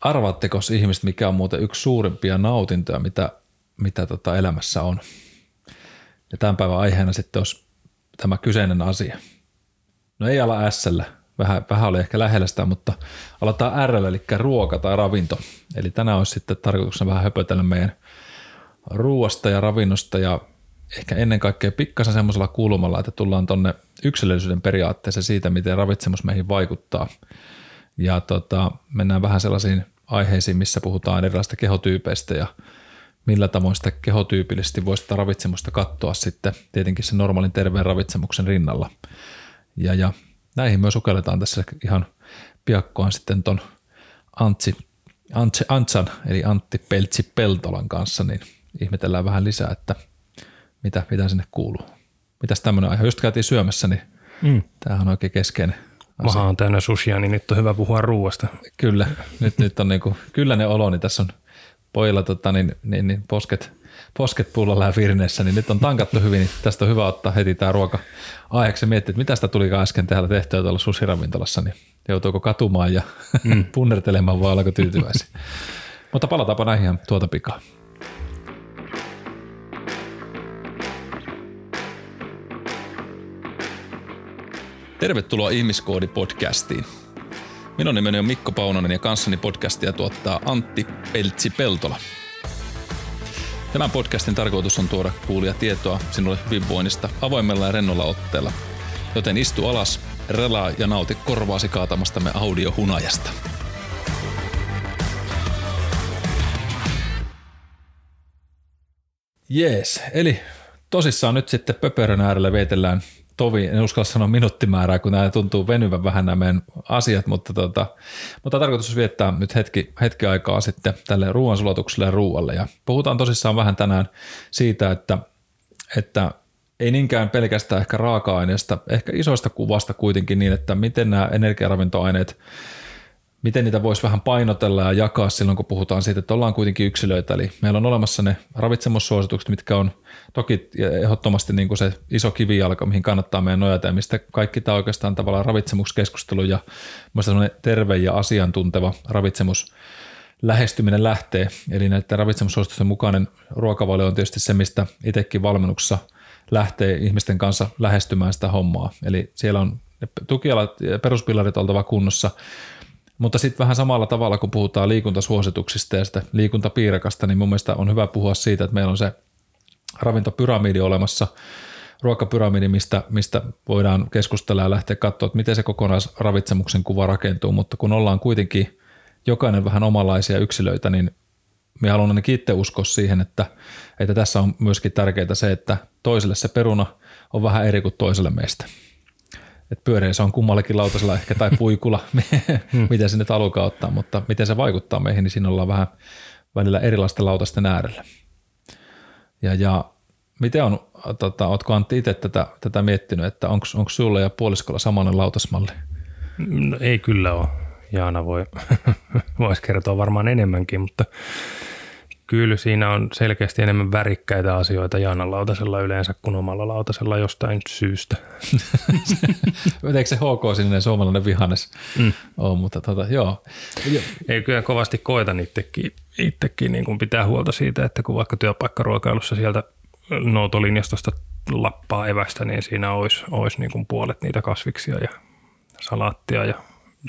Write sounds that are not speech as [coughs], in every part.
arvaatteko ihmiset, mikä on muuten yksi suurimpia nautintoja, mitä, mitä tota elämässä on? Ja tämän päivän aiheena sitten olisi tämä kyseinen asia. No ei ala s vähän, vähän oli ehkä lähellä sitä, mutta aletaan R, eli ruoka tai ravinto. Eli tänään olisi sitten tarkoituksena vähän höpötellä meidän ruoasta ja ravinnosta ja ehkä ennen kaikkea pikkasen semmoisella kulmalla, että tullaan tonne yksilöllisyyden periaatteeseen siitä, miten ravitsemus meihin vaikuttaa. Ja tota, mennään vähän sellaisiin aiheisiin, missä puhutaan erilaisista kehotyypeistä ja millä tavoin sitä kehotyypillisesti voi sitä ravitsemusta katsoa sitten tietenkin sen normaalin terveen ravitsemuksen rinnalla. Ja, ja näihin myös sukelletaan tässä ihan piakkoon sitten ton Antsi, Antsi, Antsan eli Antti Peltsi Peltolan kanssa, niin ihmetellään vähän lisää, että mitä, mitä sinne kuuluu. Mitäs tämmöinen aihe? Just käytiin syömässä, niin mm. tämähän on oikein keskeinen. Maha on täynnä susia, niin nyt on hyvä puhua ruuasta. Kyllä, nyt, nyt on niinku, kyllä ne olo, niin tässä on pojilla tota, niin, niin, niin posket, posket pullalla ja virneessä, niin nyt on tankattu hyvin, niin tästä on hyvä ottaa heti tämä ruoka aiheeksi miettiä, että mitä sitä tuli äsken täällä tehtyä tuolla susiravintolassa, niin joutuuko katumaan ja mm. [laughs] punnertelemaan vai ollaanko tyytyväisiä. [laughs] Mutta palataanpa näihin tuota pikaa. Tervetuloa Ihmiskoodi-podcastiin. Minun nimeni on Mikko Paunonen ja kanssani podcastia tuottaa Antti Peltsi Peltola. Tämän podcastin tarkoitus on tuoda kuulia tietoa sinulle hyvinvoinnista avoimella ja rennolla otteella. Joten istu alas, relaa ja nauti korvaasi kaatamastamme audiohunajasta. Jees, eli tosissaan nyt sitten pöperön äärellä veitellään tovi, en uskalla sanoa minuuttimäärää, kun nämä tuntuu venyvän vähän nämä meidän asiat, mutta, tota, mutta tarkoitus viettää nyt hetki, hetki aikaa sitten tälle ruoansulatukselle ja ruoalle. Ja puhutaan tosissaan vähän tänään siitä, että, että ei niinkään pelkästään ehkä raaka-aineesta, ehkä isoista kuvasta kuitenkin niin, että miten nämä energiaravintoaineet – miten niitä voisi vähän painotella ja jakaa silloin, kun puhutaan siitä, että ollaan kuitenkin yksilöitä. Eli meillä on olemassa ne ravitsemussuositukset, mitkä on toki ehdottomasti niin kuin se iso kivijalka, mihin kannattaa meidän nojata ja mistä kaikki tämä oikeastaan tavallaan ravitsemuskeskustelu ja terve ja asiantunteva ravitsemus lähestyminen lähtee. Eli näiden ravitsemussuositusten mukainen ruokavalio on tietysti se, mistä itsekin valmennuksessa lähtee ihmisten kanssa lähestymään sitä hommaa. Eli siellä on tukialat ja peruspilarit oltava kunnossa, mutta sitten vähän samalla tavalla, kun puhutaan liikuntasuosituksista ja sitä liikuntapiirakasta, niin mun mielestä on hyvä puhua siitä, että meillä on se ravintopyramidi olemassa, ruokapyramidi, mistä, mistä voidaan keskustella ja lähteä katsoa, että miten se kokonaisravitsemuksen kuva rakentuu, mutta kun ollaan kuitenkin jokainen vähän omanlaisia yksilöitä, niin me haluan ainakin itse uskoa siihen, että, että tässä on myöskin tärkeää se, että toiselle se peruna on vähän eri kuin toiselle meistä että pyöreä se on kummallakin lautasella ehkä tai puikulla, [laughs] hmm. miten se nyt halukaa ottaa, mutta miten se vaikuttaa meihin, niin siinä ollaan vähän välillä erilaisten lautasten äärellä. Ja, ja miten on, tota, ootko Antti itse tätä, tätä miettinyt, että onko sulla ja puoliskolla samanlainen lautasmalli? No, ei kyllä ole. Jaana voi, [laughs] voisi kertoa varmaan enemmänkin, mutta Kyllä siinä on selkeästi enemmän värikkäitä asioita Jaanan lautasella yleensä kuin omalla lautasella jostain syystä. [laughs] Eikö se HK sinne suomalainen vihannes mm. on, mutta tota, joo. Ei kyllä kovasti koeta itsekin, itsekin niin kuin pitää huolta siitä, että kun vaikka työpaikkaruokailussa sieltä noutolinjastosta lappaa evästä, niin siinä olisi, olisi niin kuin puolet niitä kasviksia ja salaattia ja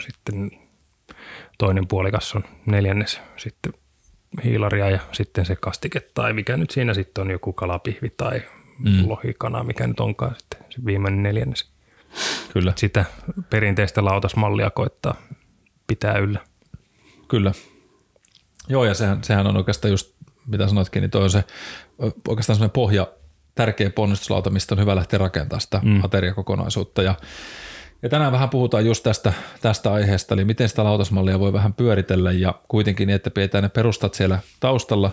sitten toinen puolikas on neljännes sitten hiilaria ja sitten se kastike tai mikä nyt siinä sitten on joku kalapihvi tai mm. lohikana, mikä nyt onkaan sitten se viimeinen neljännes. Kyllä. Sitä perinteistä lautasmallia koittaa pitää yllä. Kyllä. Joo, ja sehän, sehän on oikeastaan just, mitä sanoitkin, niin toi on se oikeastaan semmoinen pohja, tärkeä ponnistuslauta, mistä on hyvä lähteä rakentamaan sitä mm. ateriakokonaisuutta. Ja ja tänään vähän puhutaan just tästä, tästä aiheesta, eli miten sitä lautasmallia voi vähän pyöritellä ja kuitenkin niin, että pidetään ne perustat siellä taustalla,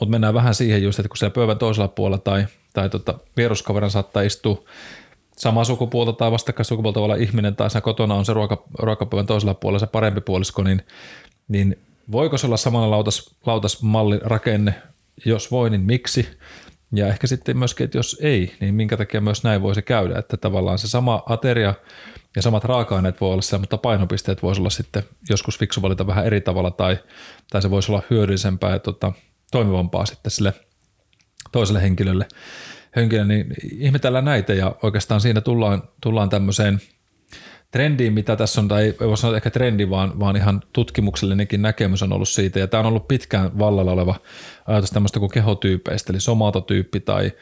mutta mennään vähän siihen just, että kun siellä pöydän toisella puolella tai, tai tota, vieruskaveran saattaa istua samaa sukupuolta tai vastakkain sukupuolta olla ihminen tai kotona on se ruoka, ruokapöydän toisella puolella se parempi puolisko, niin, niin voiko se olla samalla lautas, lautasmallin rakenne? Jos voi, niin miksi? Ja ehkä sitten myöskin, että jos ei, niin minkä takia myös näin voisi käydä, että tavallaan se sama ateria ja samat raaka-aineet voi olla siellä, mutta painopisteet voisi olla sitten joskus fiksu valita vähän eri tavalla tai, tai se voisi olla hyödyllisempää ja tota, toimivampaa sitten sille toiselle henkilölle. henkilölle niin ihmetellään näitä ja oikeastaan siinä tullaan, tullaan tämmöiseen – trendiin, mitä tässä on, tai ei voi sanoa ehkä trendi, vaan, vaan ihan tutkimuksellinenkin näkemys on ollut siitä, ja tämä on ollut pitkään vallalla oleva ajatus tämmöistä kuin kehotyypeistä, eli somatotyyppi tai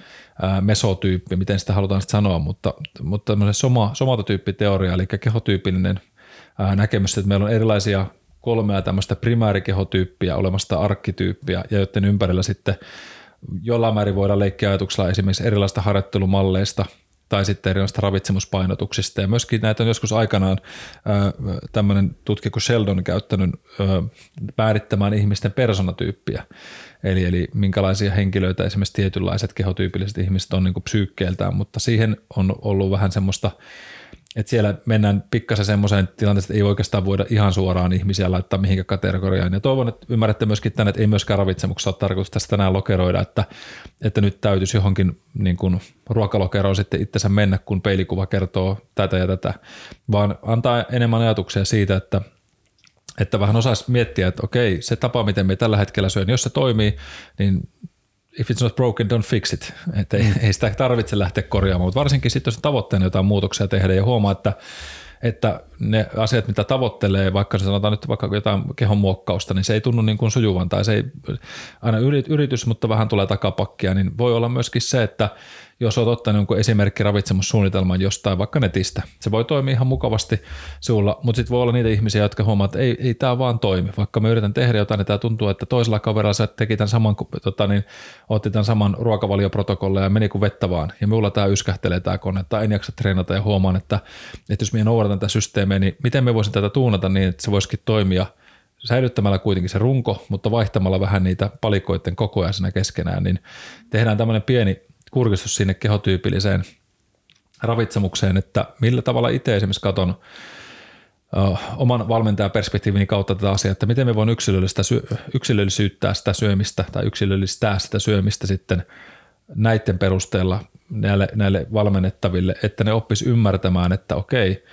mesotyyppi, miten sitä halutaan sitten sanoa, mutta, mutta tämmöinen soma, somatotyyppiteoria, eli kehotyypillinen näkemys, että meillä on erilaisia kolmea tämmöistä primäärikehotyyppiä olemasta arkkityyppiä, ja joiden ympärillä sitten jollain määrin voidaan leikkiä ajatuksella esimerkiksi erilaista harjoittelumalleista – tai sitten erilaisista ravitsemuspainotuksista. Ja myöskin näitä on joskus aikanaan tämmöinen tutkija kuin Sheldon käyttänyt määrittämään ihmisten personatyyppiä. Eli, eli minkälaisia henkilöitä esimerkiksi tietynlaiset kehotyypilliset ihmiset on niin psyykkeeltään, mutta siihen on ollut vähän semmoista – että siellä mennään pikkasen semmoiseen tilanteeseen, että ei oikeastaan voida ihan suoraan ihmisiä laittaa mihinkä kategoriaan. Ja toivon, että ymmärrätte myöskin tänne, että ei myöskään ravitsemuksessa ole tarkoitus tästä tänään lokeroida, että, että nyt täytyisi johonkin niin kuin ruokalokeroon sitten itsensä mennä, kun peilikuva kertoo tätä ja tätä, vaan antaa enemmän ajatuksia siitä, että että vähän osaisi miettiä, että okei, se tapa, miten me tällä hetkellä syön, jos se toimii, niin if it's not broken, don't fix it. Että ei, ei sitä tarvitse lähteä korjaamaan, mutta varsinkin sitten, jos tavoitteena jotain muutoksia tehdä ja huomaa, että että ne asiat, mitä tavoittelee, vaikka se sanotaan nyt vaikka jotain kehon muokkausta, niin se ei tunnu niin kuin sujuvan tai se ei aina yritys, mutta vähän tulee takapakkia, niin voi olla myöskin se, että jos olet ottanut jonkun esimerkki ravitsemussuunnitelman jostain vaikka netistä. Se voi toimia ihan mukavasti sulla, mutta sitten voi olla niitä ihmisiä, jotka huomaa, että ei, ei tämä vaan toimi. Vaikka me yritän tehdä jotain, niin tämä tuntuu, että toisella kaverilla sä teki tämän saman, tota, niin, otti tämän saman ruokavalioprotokolle ja meni kuin vettä vaan. Ja minulla tämä yskähtelee tämä kone, tai en jaksa treenata ja huomaan, että, että jos minä noudatan tätä systeemiä, niin miten me voisin tätä tuunata niin, että se voisikin toimia säilyttämällä kuitenkin se runko, mutta vaihtamalla vähän niitä palikoiden kokoja siinä keskenään, niin tehdään tämmöinen pieni kurkistus sinne kehotyypilliseen ravitsemukseen, että millä tavalla itse esimerkiksi katon oman valmentajaperspektiivini kautta tätä asiaa, että miten me voin yksilöllistä, yksilöllisyyttää sitä syömistä tai yksilöllistää sitä syömistä sitten näiden perusteella näille, näille valmennettaville, että ne oppis ymmärtämään, että okei,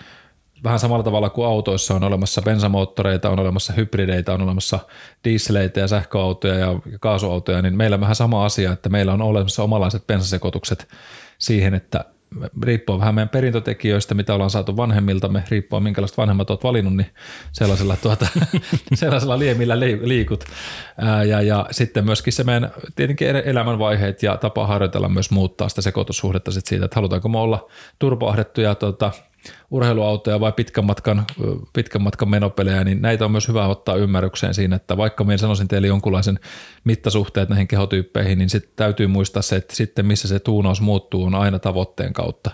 vähän samalla tavalla kuin autoissa on olemassa bensamoottoreita, on olemassa hybrideitä, on olemassa dieseleitä ja sähköautoja ja kaasuautoja, niin meillä on vähän sama asia, että meillä on olemassa omalaiset bensasekoitukset siihen, että riippuu vähän meidän perintötekijöistä, mitä ollaan saatu vanhemmiltamme, riippuu minkälaiset vanhemmat olet valinnut, niin sellaisella, tuota, [laughs] sellaisella liemillä liikut. Ja, ja sitten myöskin se meidän tietenkin elämänvaiheet ja tapa harjoitella myös muuttaa sitä sekoitussuhdetta sit siitä, että halutaanko me olla turpaahdettuja tuota, urheiluautoja vai pitkän matkan, pitkän matkan menopelejä, niin näitä on myös hyvä ottaa ymmärrykseen siinä, että vaikka minä sanoisin teille jonkunlaisen mittasuhteet näihin kehotyyppeihin, niin sitten täytyy muistaa se, että sitten missä se tuunaus muuttuu on aina tavoitteen kautta.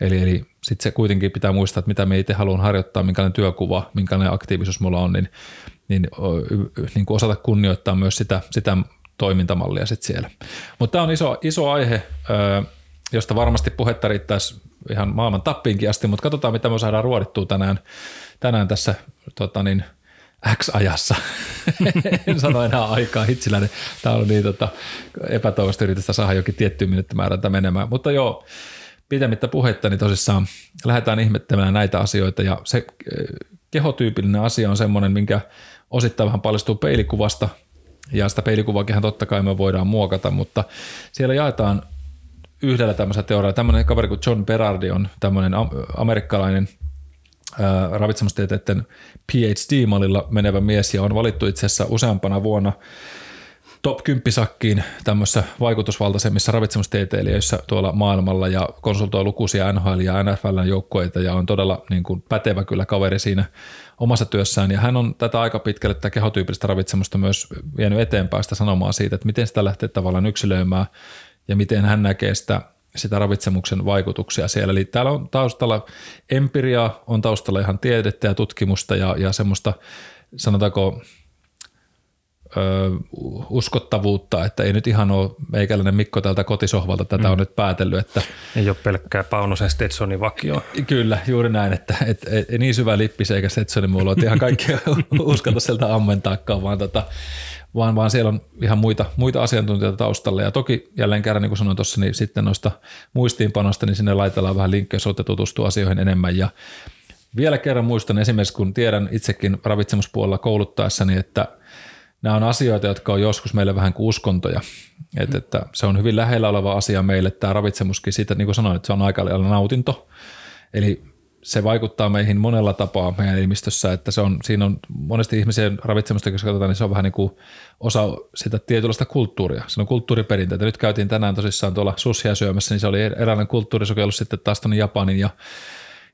Eli, eli sitten se kuitenkin pitää muistaa, että mitä me itse haluan harjoittaa, minkälainen työkuva, minkälainen aktiivisuus mulla on, niin, niin, niin kuin osata kunnioittaa myös sitä, sitä toimintamallia sitten siellä. Mutta tämä on iso, iso aihe, josta varmasti puhetta riittäisi ihan maailman tappiinkin asti, mutta katsotaan mitä me saadaan ruodittua tänään, tänään tässä tota niin, X-ajassa. [laughs] en sano enää aikaa hitsilläni. Tämä on niin tota, epätoivosta yritystä saada jokin tiettyyn minuuttimääräntä menemään. Mutta joo, pitemmittä puhetta, niin tosissaan lähdetään ihmettelemään näitä asioita ja se eh, kehotyypillinen asia on semmoinen, minkä osittain vähän paljastuu peilikuvasta ja sitä peilikuvakin totta kai me voidaan muokata, mutta siellä jaetaan yhdellä tämmöisellä teorialla. Tämmöinen kaveri kuin John Berardi on tämmöinen amerikkalainen ravitsemustieteiden PhD-mallilla menevä mies ja on valittu itse asiassa useampana vuonna top 10 sakkiin tämmöisissä vaikutusvaltaisemmissa ravitsemustieteilijöissä tuolla maailmalla ja konsultoi lukuisia NHL ja NFL joukkoita ja on todella niin kuin pätevä kyllä kaveri siinä omassa työssään ja hän on tätä aika pitkälle tätä kehotyypillistä ravitsemusta myös vienyt eteenpäin sitä sanomaa siitä, että miten sitä lähtee tavallaan yksilöimään ja miten hän näkee sitä, sitä ravitsemuksen vaikutuksia siellä. Eli täällä on taustalla empiriaa, on taustalla ihan tiedettä ja tutkimusta ja, ja semmoista, sanotaanko, uskottavuutta, että ei nyt ihan ole meikäläinen Mikko täältä kotisohvalta tätä mm. on nyt päätellyt. Että, ei ole pelkkää Paunosen Stetsonin vakio. Kyllä, juuri näin, että et, et, et, niin syvä lippis eikä Stetsoni mulla ole ihan kaikki [laughs] uskalta sieltä ammentaakaan, vaan, tota, vaan, vaan siellä on ihan muita, muita asiantuntijoita taustalla. Ja toki jälleen kerran, niin kuin sanoin tuossa, niin sitten noista muistiinpanosta, niin sinne laitellaan vähän linkkejä, jos olette tutustua asioihin enemmän. Ja vielä kerran muistan esimerkiksi, kun tiedän itsekin ravitsemuspuolella kouluttaessani, että – nämä on asioita, jotka on joskus meille vähän kuin uskontoja. Et, että se on hyvin lähellä oleva asia meille, tämä ravitsemuskin siitä, niin kuin sanoin, että se on aika lailla nautinto. Eli se vaikuttaa meihin monella tapaa meidän ilmistössä, että se on, siinä on monesti ihmisen ravitsemusta, jos katsotaan, niin se on vähän niin kuin osa sitä tietynlaista kulttuuria. Se on kulttuuriperinteitä. Nyt käytiin tänään tosissaan tuolla sussia syömässä, niin se oli eräänlainen kulttuurisokellus sitten taas tuonne Japanin ja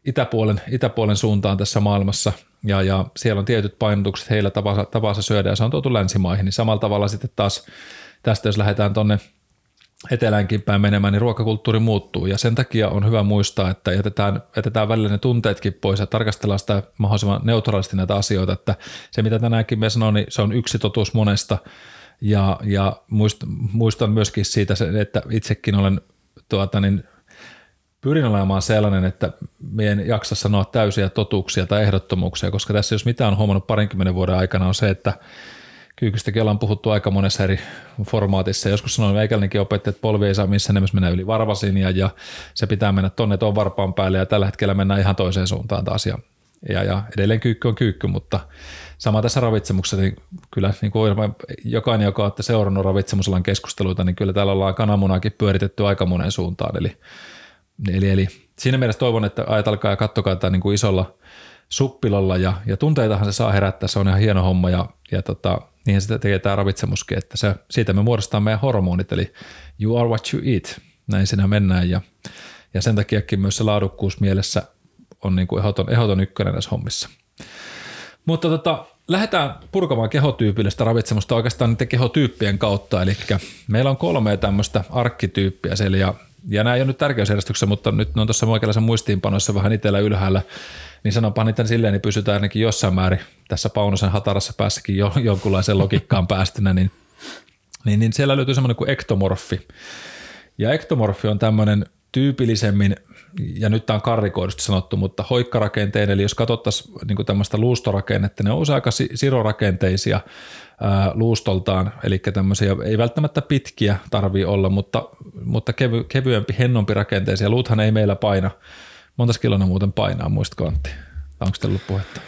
itäpuolen, itäpuolen suuntaan tässä maailmassa – ja, ja siellä on tietyt painotukset heillä tapansa, tapansa syödä ja se on tuotu länsimaihin, niin samalla tavalla sitten taas tästä, jos lähdetään tuonne eteläänkin päin menemään, niin ruokakulttuuri muuttuu. Ja sen takia on hyvä muistaa, että jätetään, jätetään välillä ne tunteetkin pois ja tarkastellaan sitä mahdollisimman neutraalisti näitä asioita, että se mitä tänäänkin me sanoin, niin se on yksi totuus monesta. Ja, ja muistan myöskin siitä, että itsekin olen tuota, niin pyrin olemaan sellainen, että me en jaksa sanoa täysiä totuuksia tai ehdottomuuksia, koska tässä jos mitään on huomannut parinkymmenen vuoden aikana on se, että Kyykystäkin ollaan puhuttu aika monessa eri formaatissa. Joskus sanoin meikäläinenkin opettaja, että polvi ei saa missään nimessä mennä yli varvasin ja, ja se pitää mennä tonne tuon varpaan päälle ja tällä hetkellä mennään ihan toiseen suuntaan taas. Ja, ja, ja edelleen kyykky on kyykky, mutta sama tässä ravitsemuksessa, niin kyllä niin kuin jokainen, joka olette seurannut ravitsemusalan keskusteluita, niin kyllä täällä ollaan kananmunaakin pyöritetty aika monen suuntaan. Eli Eli, eli siinä mielessä toivon, että ajatelkaa ja kattokaa tätä niin kuin isolla suppilolla ja, ja tunteitahan se saa herättää, se on ihan hieno homma ja, ja tota, niinhän sitä tekee tämä ravitsemuskin, että se, siitä me muodostetaan meidän hormonit, eli you are what you eat, näin siinä mennään ja, ja sen takiakin myös se laadukkuus mielessä on niin kuin ehdoton, ehdoton ykkönen näissä hommissa. Mutta tota, lähdetään purkamaan kehotyypillistä ravitsemusta oikeastaan niiden kehotyyppien kautta, eli meillä on kolme tämmöistä arkkityyppiä siellä ja ja nämä ei ole nyt tärkeysjärjestyksessä, mutta nyt ne on tuossa oikeanlaisen muistiinpanoissa vähän itsellä ylhäällä, niin sanonpa niitä silleen, niin pysytään ainakin jossain määrin tässä Paunosen hatarassa päässäkin jo, jonkunlaiseen logiikkaan päästynä, niin, niin, niin siellä löytyy semmoinen kuin ektomorfi. Ja ektomorfi on tämmöinen tyypillisemmin, ja nyt tämä on karrikoidusti sanottu, mutta hoikkarakenteen, eli jos katsottaisiin niin tämmöistä luustorakennetta, ne on usein aika sirorakenteisia, ää, luustoltaan, eli tämmöisiä ei välttämättä pitkiä tarvii olla, mutta, mutta kevy, kevyempi, hennompi rakenteisia. Luuthan ei meillä paina. Monta kilona muuten painaa, muistatko Antti? Onko teillä ollut puhetta?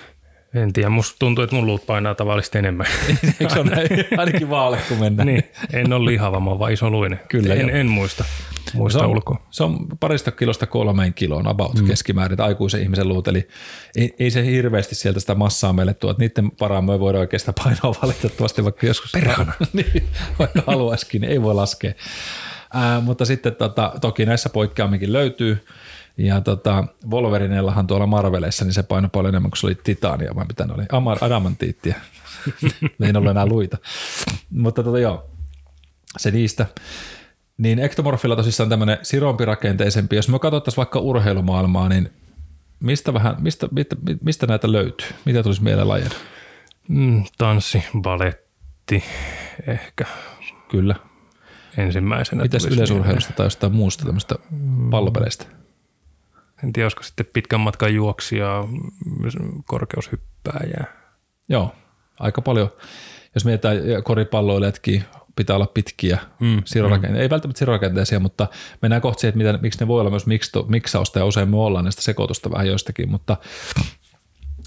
En tiedä, musta tuntuu, että mun luut painaa tavallisesti enemmän. [laughs] Eikö se ole [laughs] ainakin vaale, kun mennään? niin, en ole lihava, mä oon vaan luinen. Kyllä, en, en muista, muista se on, ulkoa. Se on parista kilosta kolmeen kiloon about mm. keskimäärin aikuisen ihmisen luut, eli ei, ei, se hirveästi sieltä sitä massaa meille tuo, että niiden paraan me voidaan oikeastaan painoa [laughs] valitettavasti, vaikka joskus Perhana. niin, vaikka haluaisikin, niin ei voi laskea. Ää, mutta sitten tota, toki näissä poikkeamikin löytyy, ja tota, Wolverinellahan tuolla Marveleissa, niin se paino paljon enemmän kuin se oli titania, vai mitä ne oli, Amar, adamantiittia. ne [laughs] ei ollut enää luita. Mutta tota, joo, se niistä. Niin ektomorfilla tosissaan tämmöinen sirompirakenteisempi. Jos me katsottaisiin vaikka urheilumaailmaa, niin mistä, vähän, mistä, mistä, mistä näitä löytyy? Mitä tulisi mieleen lajena? Mm, tanssi, baletti, ehkä. Kyllä. Ensimmäisenä. Mitäs yleisurheilusta tai jostain muusta tämmöistä pallopeleistä? En tiedä, olisiko sitten pitkän matkan juoksija, korkeushyppääjä. Joo, aika paljon. Jos mietitään koripalloilijatkin, pitää olla pitkiä mm, sirorake- mm. ei välttämättä sirorakenteisia, mutta mennään kohti siihen, että miksi ne voi olla myös miksausta ja usein me ollaan näistä sekoitusta vähän joistakin, mutta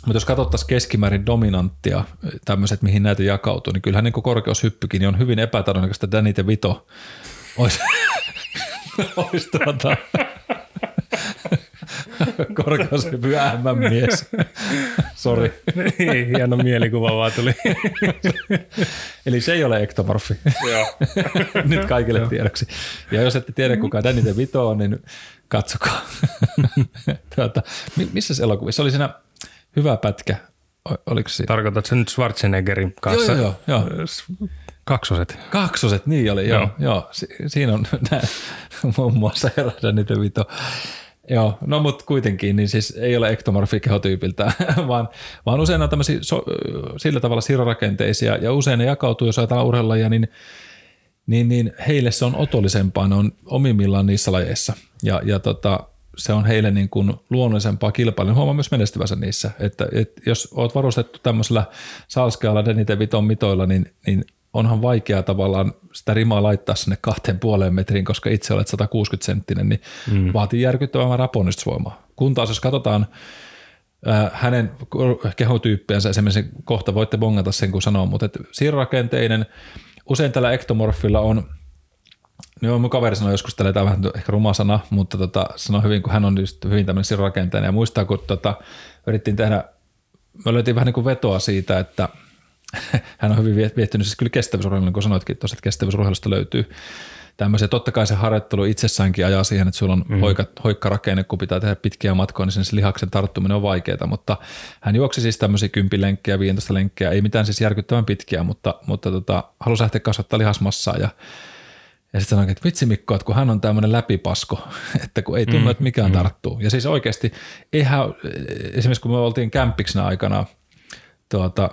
mutta jos katsottaisiin keskimäärin dominanttia, tämmöiset, mihin näitä jakautuu, niin kyllähän niin korkeushyppykin niin on hyvin epätodennäköistä, että Danny Vito olisi, [laughs] olisi tuota, [laughs] Korkeushypy mies. [laughs] Sori. Niin, hieno mielikuva vaan tuli. [laughs] Eli se ei ole ektomorfi. Joo. Nyt kaikille Joo. tiedoksi. Ja jos ette tiedä, kuka Danny DeVito on, niin katsokaa. tuota, missä se elokuvissa? Oli siinä hyvä pätkä. Oliko se? Tarkoitatko nyt Schwarzeneggerin kanssa? Joo, joo, joo. Kaksoset. Kaksoset, niin oli, joo. joo. joo. Si- siinä on näin, muun muassa herra Danny DeVito. Joo, no mutta kuitenkin, niin siis ei ole ektomorfi kehotyypiltä, [laughs] vaan, vaan usein on tämmöisiä so, sillä tavalla sirorakenteisia ja usein ne jakautuu, jos ajatellaan urheilulajia, niin, niin, niin heille se on otollisempaa, ne on omimmillaan niissä lajeissa ja, ja tota, se on heille niin kuin luonnollisempaa kilpailua. Huomaa myös menestyvänsä niissä, että, että jos olet varustettu tämmöisellä salskealla Denite Viton mitoilla, niin, niin onhan vaikea tavallaan sitä rimaa laittaa sinne kahteen puoleen metriin, koska itse olet 160 senttinen, niin mm. vaatii järkyttävän määrän ponnistusvoimaa. Kun taas jos katsotaan äh, hänen kehotyyppiänsä, esimerkiksi kohta voitte bongata sen kun sanoo, mutta siirrorakenteinen, usein tällä ektomorfilla on Joo, mun kaveri sanoi joskus tällä, tämä vähän ehkä ruma sana, mutta tota, sanoi hyvin, kun hän on just hyvin tämmöinen siirrorakenteinen. Ja muistaa, kun tota, yrittiin tehdä, me löytiin vähän niin kuin vetoa siitä, että – [laughs] hän on hyvin viettynyt siis kyllä kestävyysurheilun, niin kuin sanoitkin tuossa, että kestävyysurheilusta löytyy tämmöisiä. Totta kai se harjoittelu itsessäänkin ajaa siihen, että sulla on mm. hoika, hoikkarakenne, kun pitää tehdä pitkiä matkoja, niin sen lihaksen tarttuminen on vaikeaa, mutta hän juoksi siis tämmöisiä kympilenkkejä, 15 lenkkejä, ei mitään siis järkyttävän pitkiä, mutta, mutta tota, halusi lähteä kasvattaa lihasmassaa ja ja sitten sanoin, että vitsi Mikko, että kun hän on tämmöinen läpipasko, [laughs] että kun ei tunnu, mm, että mikään mm. tarttuu. Ja siis oikeasti, eihän, esimerkiksi kun me oltiin kämppiksenä aikana tuota,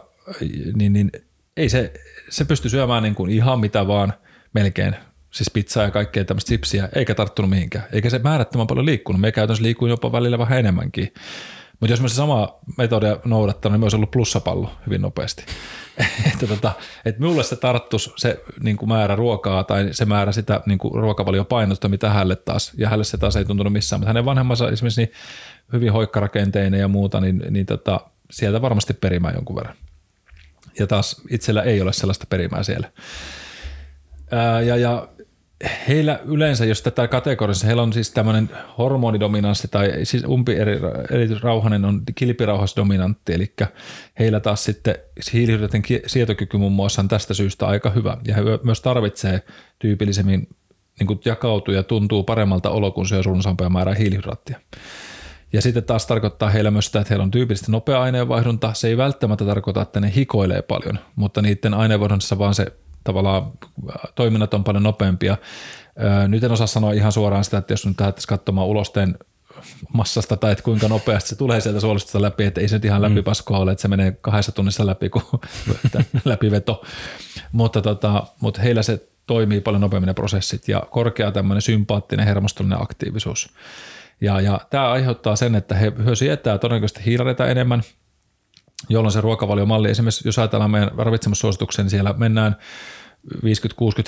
niin, niin ei se, se pysty syömään niin kuin ihan mitä vaan melkein, siis pizzaa ja kaikkea tämmöistä sipsiä, eikä tarttunut mihinkään. Eikä se määrättömän paljon liikkunut. Me käytännössä liikuin jopa välillä vähän enemmänkin. Mutta jos mä se sama metodia noudattanut, niin me olisi ollut plussapallo hyvin nopeasti. [laughs] että tota, et mulle se tarttus se niin kuin määrä ruokaa tai se määrä sitä niin kuin ruokavaliopainosta, mitä hänelle taas, ja hänelle se taas ei tuntunut missään, mutta hänen vanhemmansa esimerkiksi niin hyvin hoikkarakenteinen ja muuta, niin, niin tota, sieltä varmasti perimään jonkun verran ja taas itsellä ei ole sellaista perimää siellä. Ää, ja, ja heillä yleensä, jos tätä kategoriassa, heillä on siis tämmöinen hormonidominanssi tai siis umpi eri, eri rauhanen on kilpirauhasdominantti, eli heillä taas sitten hiilihydraatin sietokyky muun muassa on tästä syystä aika hyvä ja he myös tarvitsee tyypillisemmin niin jakautuu ja tuntuu paremmalta olo, kun syö runsampaa määrää hiilihydraattia. Ja sitten taas tarkoittaa heillä myös sitä, että heillä on tyypillisesti nopea aineenvaihdunta. Se ei välttämättä tarkoita, että ne hikoilee paljon, mutta niiden aineenvaihdunnassa vaan se tavallaan äh, toiminnat on paljon nopeampia. Äh, nyt en osaa sanoa ihan suoraan sitä, että jos nyt lähdettäisiin katsomaan ulosteen massasta tai että kuinka nopeasti se tulee sieltä suolistosta läpi, että ei se nyt ihan mm. läpipaskoa ole, että se menee kahdessa tunnissa läpi kuin [laughs] läpiveto. mutta, tota, mutta heillä se toimii paljon nopeammin ne prosessit ja korkea tämmöinen sympaattinen hermostollinen aktiivisuus. Ja, ja tämä aiheuttaa sen, että he, he sietää todennäköisesti hiilareita enemmän, jolloin se ruokavaliomalli, esimerkiksi jos ajatellaan meidän ravitsemussuosituksen, niin siellä mennään 50-60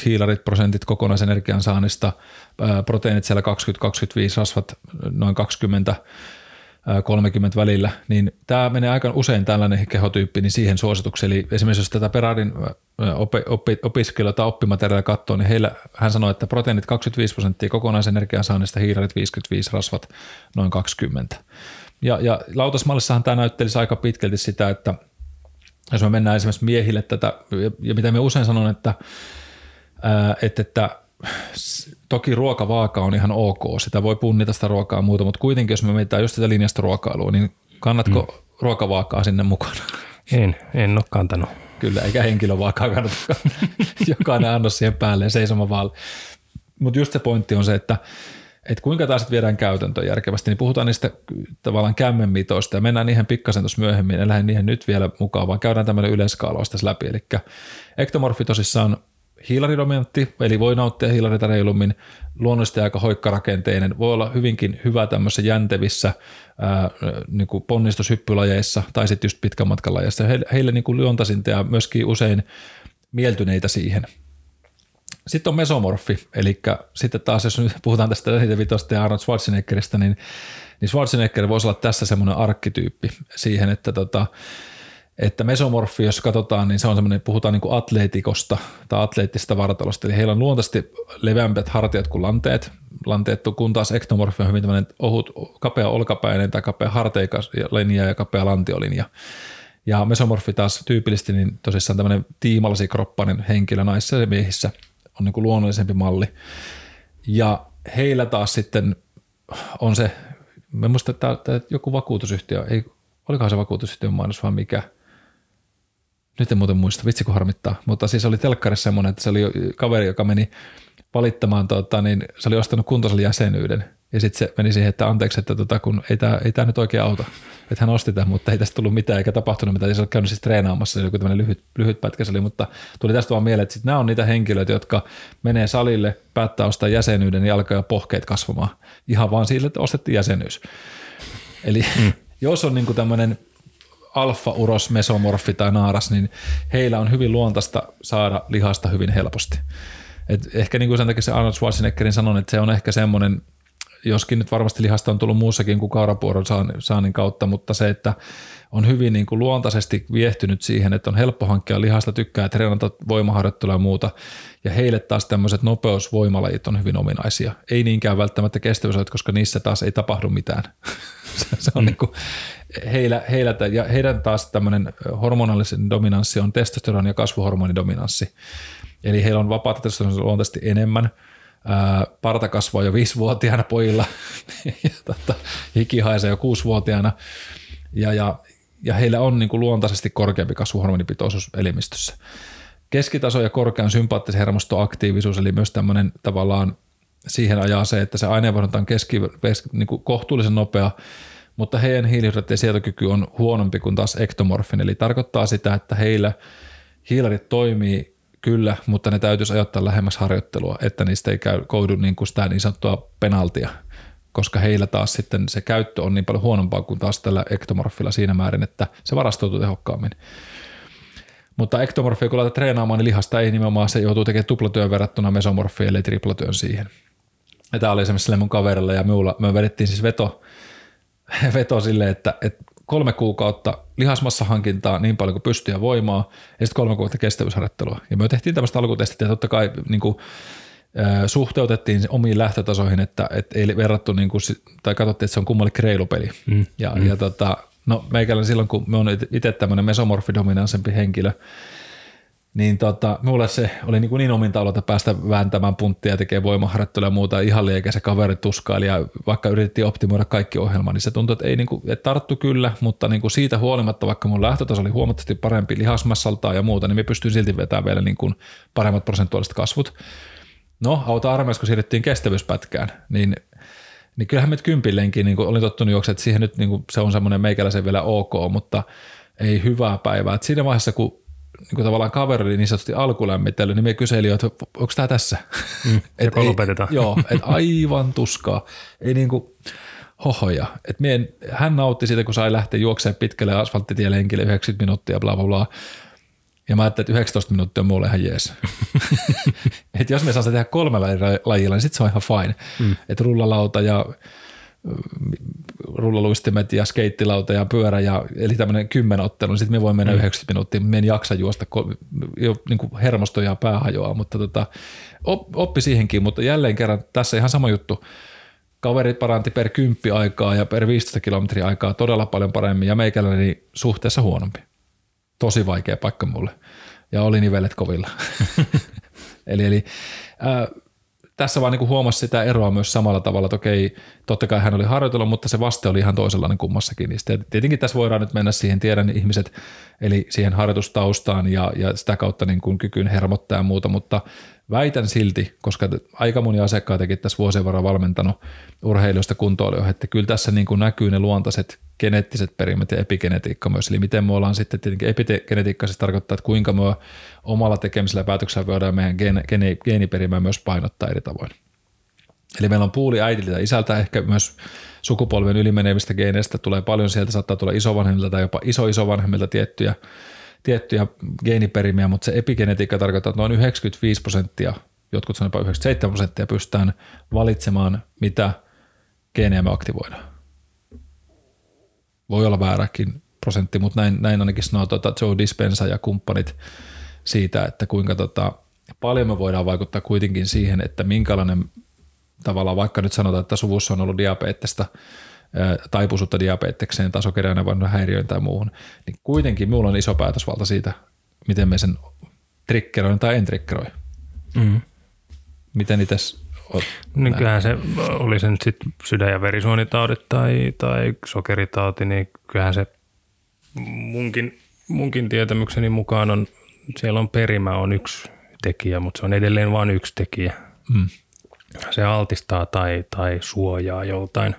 hiilarit prosentit kokonaisenergian saannista, proteiinit siellä 20-25, rasvat noin 20, 30 välillä, niin tämä menee aika usein tällainen kehotyyppi niin siihen suositukseen. Eli esimerkiksi jos tätä Peradin opi, opi, opiskelua tai oppimateriaalia katsoo, niin heillä, hän sanoi, että proteiinit 25 prosenttia kokonaisenergian saannista, hiirarit 55, rasvat noin 20. Ja, ja lautasmallissahan tämä näyttelisi aika pitkälti sitä, että jos me mennään esimerkiksi miehille tätä, ja mitä me usein sanon, että, että, että toki ruokavaaka on ihan ok, sitä voi punnita sitä ruokaa ja muuta, mutta kuitenkin jos me mietitään just sitä linjasta ruokailua, niin kannatko mm. ruokavaakaa sinne mukaan? En, en ole kantanut. Kyllä, eikä henkilövaakaa kannata [laughs] jokainen annos siihen päälle seisoma vaan. Mutta just se pointti on se, että että kuinka taas viedään käytäntöön järkevästi, niin puhutaan niistä tavallaan kämmenmitoista ja mennään niihin pikkasen tuossa myöhemmin, en lähde niihin nyt vielä mukaan, vaan käydään tämmöinen yleiskaalaus läpi. Eli ektomorfi tosissaan hiilaridominantti, eli voi nauttia hiilarita reilummin, luonnollisesti aika hoikkarakenteinen, voi olla hyvinkin hyvä tämmöisissä jäntevissä ää, niin kuin ponnistushyppylajeissa tai sitten just pitkän matkan lajeissa. Heille, heille niin kuin ja myöskin usein mieltyneitä siihen. Sitten on mesomorfi, eli sitten taas jos nyt puhutaan tästä Vitosta ja Arnold Schwarzeneggeristä, niin, niin Schwarzenegger voisi olla tässä semmoinen arkkityyppi siihen, että tota, että mesomorfi, jos katsotaan, niin se on semmoinen, puhutaan niin kuin atleetikosta tai atleettista vartalosta, eli heillä on luontaisesti leveämpät hartiat kuin lanteet, lanteet kun taas ektomorfi on hyvin ohut, kapea olkapäinen tai kapea linja ja kapea lantiolinja. Ja mesomorfi taas tyypillisesti niin tosissaan tämmöinen tiimalasikroppainen henkilö naisissa ja miehissä on niin kuin luonnollisempi malli. Ja heillä taas sitten on se, mä muistan, että joku vakuutusyhtiö, ei, olikohan se vakuutusyhtiön mainos vai mikä – nyt en muuten muista, vitsi kun harmittaa, mutta siis oli telkkarissa semmoinen, että se oli kaveri, joka meni valittamaan, tota, niin se oli ostanut kuntosalin jäsenyyden Ja sitten se meni siihen, että anteeksi, että tota, kun ei tämä ei tää nyt oikein auta. Että hän osti tämän, mutta ei tästä tullut mitään eikä tapahtunut mitään. Se oli käynyt siis treenaamassa, se oli joku tämmöinen lyhyt, lyhyt pätkä oli, mutta tuli tästä vaan mieleen, että sit nämä on niitä henkilöitä, jotka menee salille, päättää ostaa jäsenyyden ja alkaa pohkeet kasvamaan. Ihan vaan sille, että ostettiin jäsenyys. Eli mm. jos on niinku tämmöinen alfa-uros, mesomorfi tai naaras, niin heillä on hyvin luontaista saada lihasta hyvin helposti. Et ehkä niin kuin sen takia se Arnold Schwarzeneggerin sanon, että se on ehkä semmoinen, joskin nyt varmasti lihasta on tullut muussakin kuin kaurapuoron saannin kautta, mutta se, että on hyvin niin kuin luontaisesti viehtynyt siihen, että on helppo hankkia lihasta, tykkää treenata voimaharjoittelua ja muuta, ja heille taas tämmöiset nopeusvoimalajit on hyvin ominaisia. Ei niinkään välttämättä kestävyysajat, koska niissä taas ei tapahdu mitään. [laughs] se on mm. niin kuin, heillä, heillä, ja heidän taas tämmöinen hormonaalisen dominanssi on testosteron ja kasvuhormonidominanssi. Eli heillä on vapaata testosteronia luontaisesti enemmän. Ää, parta kasvaa jo viisivuotiaana pojilla [laughs] ja tota, hiki haisee jo kuusivuotiaana. Ja, ja, ja heillä on niin kuin luontaisesti korkeampi kasvuhormonipitoisuus elimistössä. Keskitaso ja korkean sympaattisen hermostoaktiivisuus, eli myös tämmöinen tavallaan siihen ajaa se, että se aineenvaihdunta on keski, niin kuin kohtuullisen nopea, mutta heidän hiilihydraattien sietokyky on huonompi kuin taas ektomorfin, eli tarkoittaa sitä, että heillä hiilarit toimii kyllä, mutta ne täytyisi ajoittaa lähemmäs harjoittelua, että niistä ei käy, koudu niin kuin sitä niin sanottua penaltia, koska heillä taas sitten se käyttö on niin paljon huonompaa kuin taas tällä ektomorfilla siinä määrin, että se varastoituu tehokkaammin. Mutta ektomorfia, kun laitat treenaamaan, niin lihasta ei nimenomaan se joutuu tekemään tuplatyön verrattuna mesomorfiin, eli triplatyön siihen. Ja tämä oli esimerkiksi mun kaverilla ja minulla, me vedettiin siis veto, [laughs] veto silleen, että, että kolme kuukautta lihasmassahankintaa niin paljon kuin pystyy ja voimaa, ja sitten kolme kuukautta kestävyysharjoittelua. Ja me tehtiin tämmöistä alkutestit, ja totta kai niin kuin, suhteutettiin omiin lähtötasoihin, että, että ei verrattu, niin kuin, tai katsottiin, että se on kummallekin reilupeli. Mm. Ja, mm. ja tota, no meikällä silloin, kun me on itse tämmöinen mesomorfidominansempi henkilö, niin tota, mulle se oli niin, kuin niin omin taulota päästä vääntämään punttia ja tekee voimaharjoittelua ja muuta ihan liikä se kaveri tuskaili ja vaikka yritettiin optimoida kaikki ohjelma, niin se tuntui, että ei niin kuin, että tarttu kyllä, mutta niin kuin siitä huolimatta, vaikka mun lähtötaso oli huomattavasti parempi lihasmassalta ja muuta, niin me pystyin silti vetämään vielä niin kuin paremmat prosentuaaliset kasvut. No, auta armeijassa, kun siirryttiin kestävyyspätkään, niin niin kyllähän me kympilleenkin niin olin tottunut juoksemaan, että siihen nyt niin kuin, se on semmoinen meikäläisen vielä ok, mutta ei hyvää päivää. Et siinä vaiheessa, kun niin kuin tavallaan kaveri oli niin sanotusti alkulämmittely, niin me kyselin, että onko tämä tässä? Mm, [laughs] et ei, lopetetaan. Joo, että aivan tuskaa. Ei niin kuin hohoja. Et mien, hän nautti siitä, kun sai lähteä juoksemaan pitkälle asfalttitielenkille 90 minuuttia, bla bla bla. Ja mä ajattelin, että 19 minuuttia on mulle ihan jees. [laughs] että jos me saa tehdä kolmella lajilla, niin sitten se on ihan fine. Mm. Että rullalauta ja rullaluistimet ja skeittilauta ja pyörä, ja, eli tämmöinen ottelu, niin sitten me voimme mennä mm. 90 minuuttia, me en jaksa juosta, jo, niin kuin hermosto ja pää hajoaa, mutta tota, oppi siihenkin, mutta jälleen kerran tässä ihan sama juttu. Kaveri paranti per 10 aikaa ja per 15 kilometriä aikaa todella paljon paremmin ja meikäläni suhteessa huonompi. Tosi vaikea paikka mulle. Ja oli nivelet kovilla. [laughs] eli eli äh, tässä vaan niin huomasi sitä eroa myös samalla tavalla, että okei, totta kai hän oli harjoitellut, mutta se vaste oli ihan toisenlainen kummassakin. Niin sitten tietenkin tässä voidaan nyt mennä siihen, tiedän ihmiset, eli siihen harjoitustaustaan ja, ja sitä kautta niin kuin kykyyn hermottaa ja muuta, mutta väitän silti, koska aika moni asiakkaitakin tässä vuosien varrella valmentanut urheilijoista kuntoilijoihin, että kyllä tässä niin kuin näkyy ne luontaiset geneettiset perimät ja epigenetiikka myös. Eli miten me ollaan sitten, tietenkin epigenetiikka siis tarkoittaa, että kuinka me omalla tekemisellä ja päätöksellä voidaan meidän geeni, geeniperimää myös painottaa eri tavoin. Eli meillä on puuli äitiltä ja isältä, ehkä myös sukupolven ylimenevistä geeneistä tulee paljon, sieltä saattaa tulla isovanhemmilta tai jopa iso-isovanhemmilta tiettyjä, tiettyjä geeniperimiä, mutta se epigenetiikka tarkoittaa, että noin 95 prosenttia, jotkut sanoo jopa 97 prosenttia pystytään valitsemaan, mitä geenejä me aktivoidaan. Voi olla vääräkin prosentti, mutta näin, näin ainakin sanoo tuota Joe Dispensa ja kumppanit siitä, että kuinka tota, paljon me voidaan vaikuttaa kuitenkin siihen, että minkälainen tavallaan vaikka nyt sanotaan, että suvussa on ollut diabeettista taipuisuutta diabetekseen tai sokeriainevaihdon häiriöön tai muuhun, niin kuitenkin minulla on iso päätösvalta siitä, miten me sen trikkeroin tai en trikkeroi. Mm. Miten itse niin kyllähän se oli sen sit sydän- ja verisuonitaudit tai, tai sokeritauti, niin kyllähän se munkin, munkin tietämykseni mukaan on, siellä on perimä on yksi tekijä, mutta se on edelleen vain yksi tekijä. Mm. se altistaa tai, tai suojaa joltain,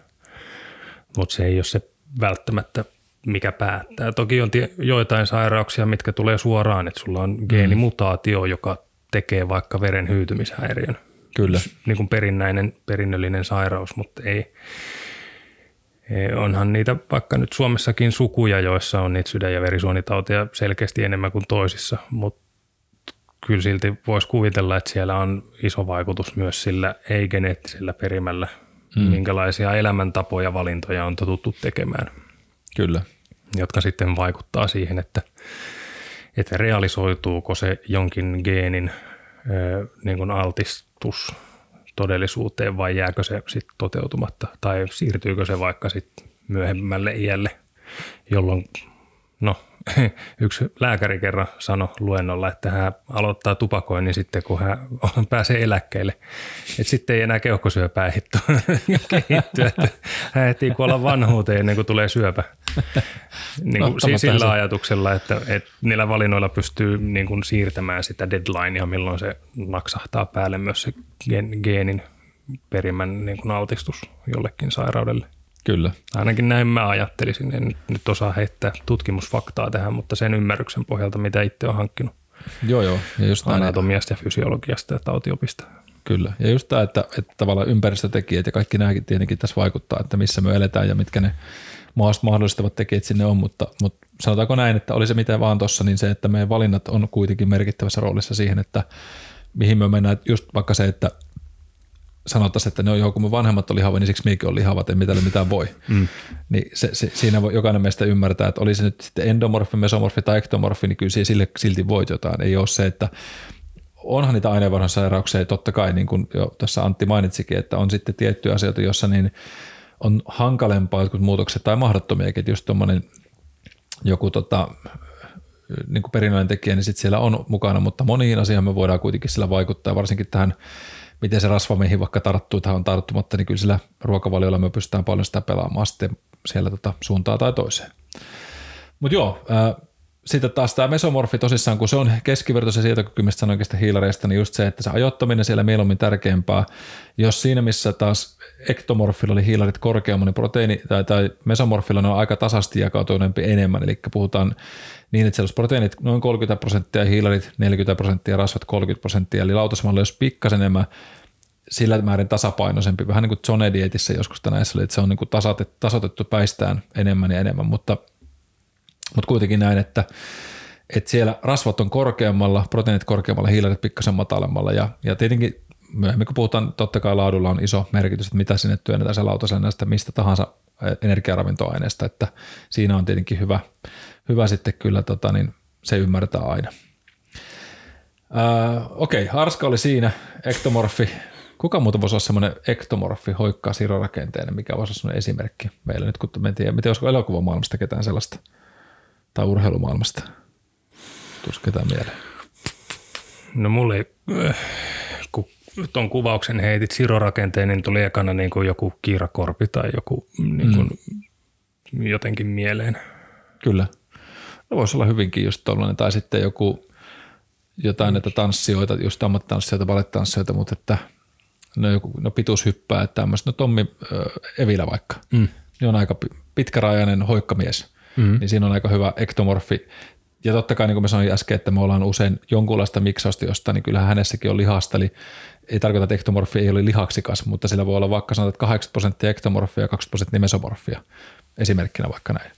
mutta se ei ole se välttämättä mikä päättää. Toki on tie, joitain sairauksia, mitkä tulee suoraan, että sulla on geenimutaatio, joka tekee vaikka veren hyytymishäiriön. Kyllä. Niin kuin perinnäinen, perinnöllinen sairaus, mutta ei, ei, onhan niitä vaikka nyt Suomessakin sukuja, joissa on niitä sydän- ja verisuonitauteja selkeästi enemmän kuin toisissa, mutta kyllä silti voisi kuvitella, että siellä on iso vaikutus myös sillä ei-geneettisellä perimällä, mm. minkälaisia elämäntapoja, valintoja on totuttu tekemään. Kyllä. Jotka sitten vaikuttaa siihen, että, että realisoituuko se jonkin geenin niin kuin altistus todellisuuteen vai jääkö se sitten toteutumatta tai siirtyykö se vaikka sitten myöhemmälle iälle, jolloin no [coughs] yksi lääkäri kerran sanoi luennolla, että hän aloittaa tupakoinnin sitten, kun hän [laughs] pääsee eläkkeelle. Et sitten ei enää keuhkosyöpää [laughs] kehittyä, että hän ehtii kuolla vanhuuteen ennen kuin tulee syöpä. Niin kuin no, sillä ajatuksella, että, että niillä valinnoilla pystyy niin kuin siirtämään sitä deadlinea, milloin se naksahtaa päälle myös se geenin perimän niin kuin altistus jollekin sairaudelle. Kyllä. Ainakin näin mä ajattelisin. En nyt osaa heittää tutkimusfaktaa tähän, mutta sen ymmärryksen pohjalta, mitä itse on hankkinut. Joo, joo. Ja just Anatomiasta ja fysiologiasta ja tautiopista. Kyllä. Ja just tämä, että, että tavallaan ympäristötekijät ja kaikki nämäkin tietenkin tässä vaikuttaa, että missä me eletään ja mitkä ne mahdollistavat tekijät sinne on, mutta, mutta sanotaanko näin, että oli se mitä vaan tuossa, niin se, että meidän valinnat on kuitenkin merkittävässä roolissa siihen, että mihin me mennään, just vaikka se, että sanottaisiin, että ne on kun mun vanhemmat on lihava, niin siksi minäkin on lihava, että mitä mitään voi. Mm. Niin se, se, siinä voi jokainen meistä ymmärtää, että oli se nyt sitten endomorfi, mesomorfi tai ektomorfi, niin kyllä sille silti voit jotain. Ei ole se, että onhan niitä aineenvaihdunsairauksia, totta kai niin kuin jo tuossa Antti mainitsikin, että on sitten tiettyjä asioita, joissa niin on hankalempaa jotkut muutokset tai mahdottomiakin, että just tuommoinen joku tota, niin kuin perinnöllinen tekijä, niin sitten siellä on mukana, mutta moniin asioihin me voidaan kuitenkin sillä vaikuttaa, varsinkin tähän miten se rasva meihin vaikka tarttuu tai on tarttumatta, niin kyllä sillä ruokavaliolla me pystytään paljon sitä pelaamaan sitten siellä tota suuntaan tai toiseen. Mutta joo, sitten taas tämä mesomorfi tosissaan, kun se on keskivertoisen sietokyky, mistä sanoinkin hiilareista, niin just se, että se ajoittaminen siellä mieluummin tärkeämpää. Jos siinä, missä taas ektomorfilla oli hiilarit korkeamman, niin proteiini tai, tai mesomorfilla ne on aika tasasti jakautuneempi enemmän, eli puhutaan niin, että siellä olisi proteiinit noin 30 prosenttia, hiilarit 40 prosenttia, rasvat 30 prosenttia, eli lautasmalla olisi pikkasen enemmän sillä määrin tasapainoisempi, vähän niin kuin John Dietissä joskus oli, että se on niin kuin tasoitettu päistään enemmän ja enemmän, mutta, mutta kuitenkin näin, että, että siellä rasvat on korkeammalla, proteiinit korkeammalla, hiilarit pikkasen matalemmalla ja, ja tietenkin myöhemmin kun puhutaan, totta kai laadulla on iso merkitys, että mitä sinne työnnetään se lautaselle näistä mistä tahansa energiaravintoaineesta, että siinä on tietenkin hyvä, hyvä sitten kyllä tota, niin se ymmärtää aina. Ää, okei, Harska oli siinä, ektomorfi. Kuka muuta voisi olla semmoinen ektomorfi, hoikkaa sirorakenteinen, mikä voisi olla semmoinen esimerkki meillä nyt, kun me en tiedä, miten olisiko elokuvamaailmasta ketään sellaista, tai urheilumaailmasta. Tuossa ketään mieleen. No mulle, äh, kun tuon kuvauksen heitit sirorakenteen, niin tuli ekana niin kuin joku kiirakorpi tai joku niin kuin mm. jotenkin mieleen. Kyllä. No voisi olla hyvinkin just tuollainen, tai sitten joku jotain näitä tanssijoita, just ammattitanssijoita, balettanssijoita, mutta että no, joku, no pituushyppää, että tämmöistä, no Tommi äh, Evilä vaikka, mm. niin on aika pitkärajainen hoikkamies, mm. niin siinä on aika hyvä ektomorfi. Ja totta kai, niin kuin mä sanoin äsken, että me ollaan usein jonkunlaista miksausta jostain, niin kyllähän hänessäkin on lihasta, eli ei tarkoita, että ektomorfi ei ole lihaksikas, mutta sillä voi olla vaikka sanotaan, että 80 prosenttia ektomorfia ja 20 prosenttia mesomorfia, esimerkkinä vaikka näin.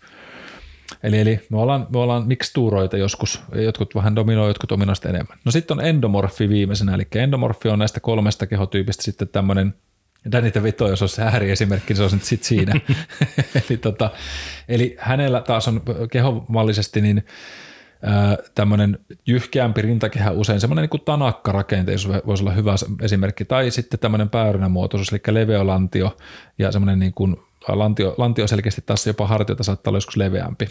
Eli, eli me ollaan, me ollaan mikstuuroita joskus, jotkut vähän dominoi, jotkut ominaista enemmän. No sitten on endomorfi viimeisenä, eli endomorfi on näistä kolmesta kehotyypistä sitten tämmöinen Danita Vito, jos olisi se ääriesimerkki, niin se olisi sitten siinä. [laughs] eli, tota, eli hänellä taas on kehomallisesti niin tämmöinen jyhkeämpi rintakehä usein, semmoinen niin tanakka-rakenteisuus voisi olla hyvä esimerkki, tai sitten tämmöinen päärynämuotoisuus, eli leveolantio ja semmoinen niin kuin lantio, lantio selkeästi tässä jopa hartiota saattaa olla joskus leveämpi.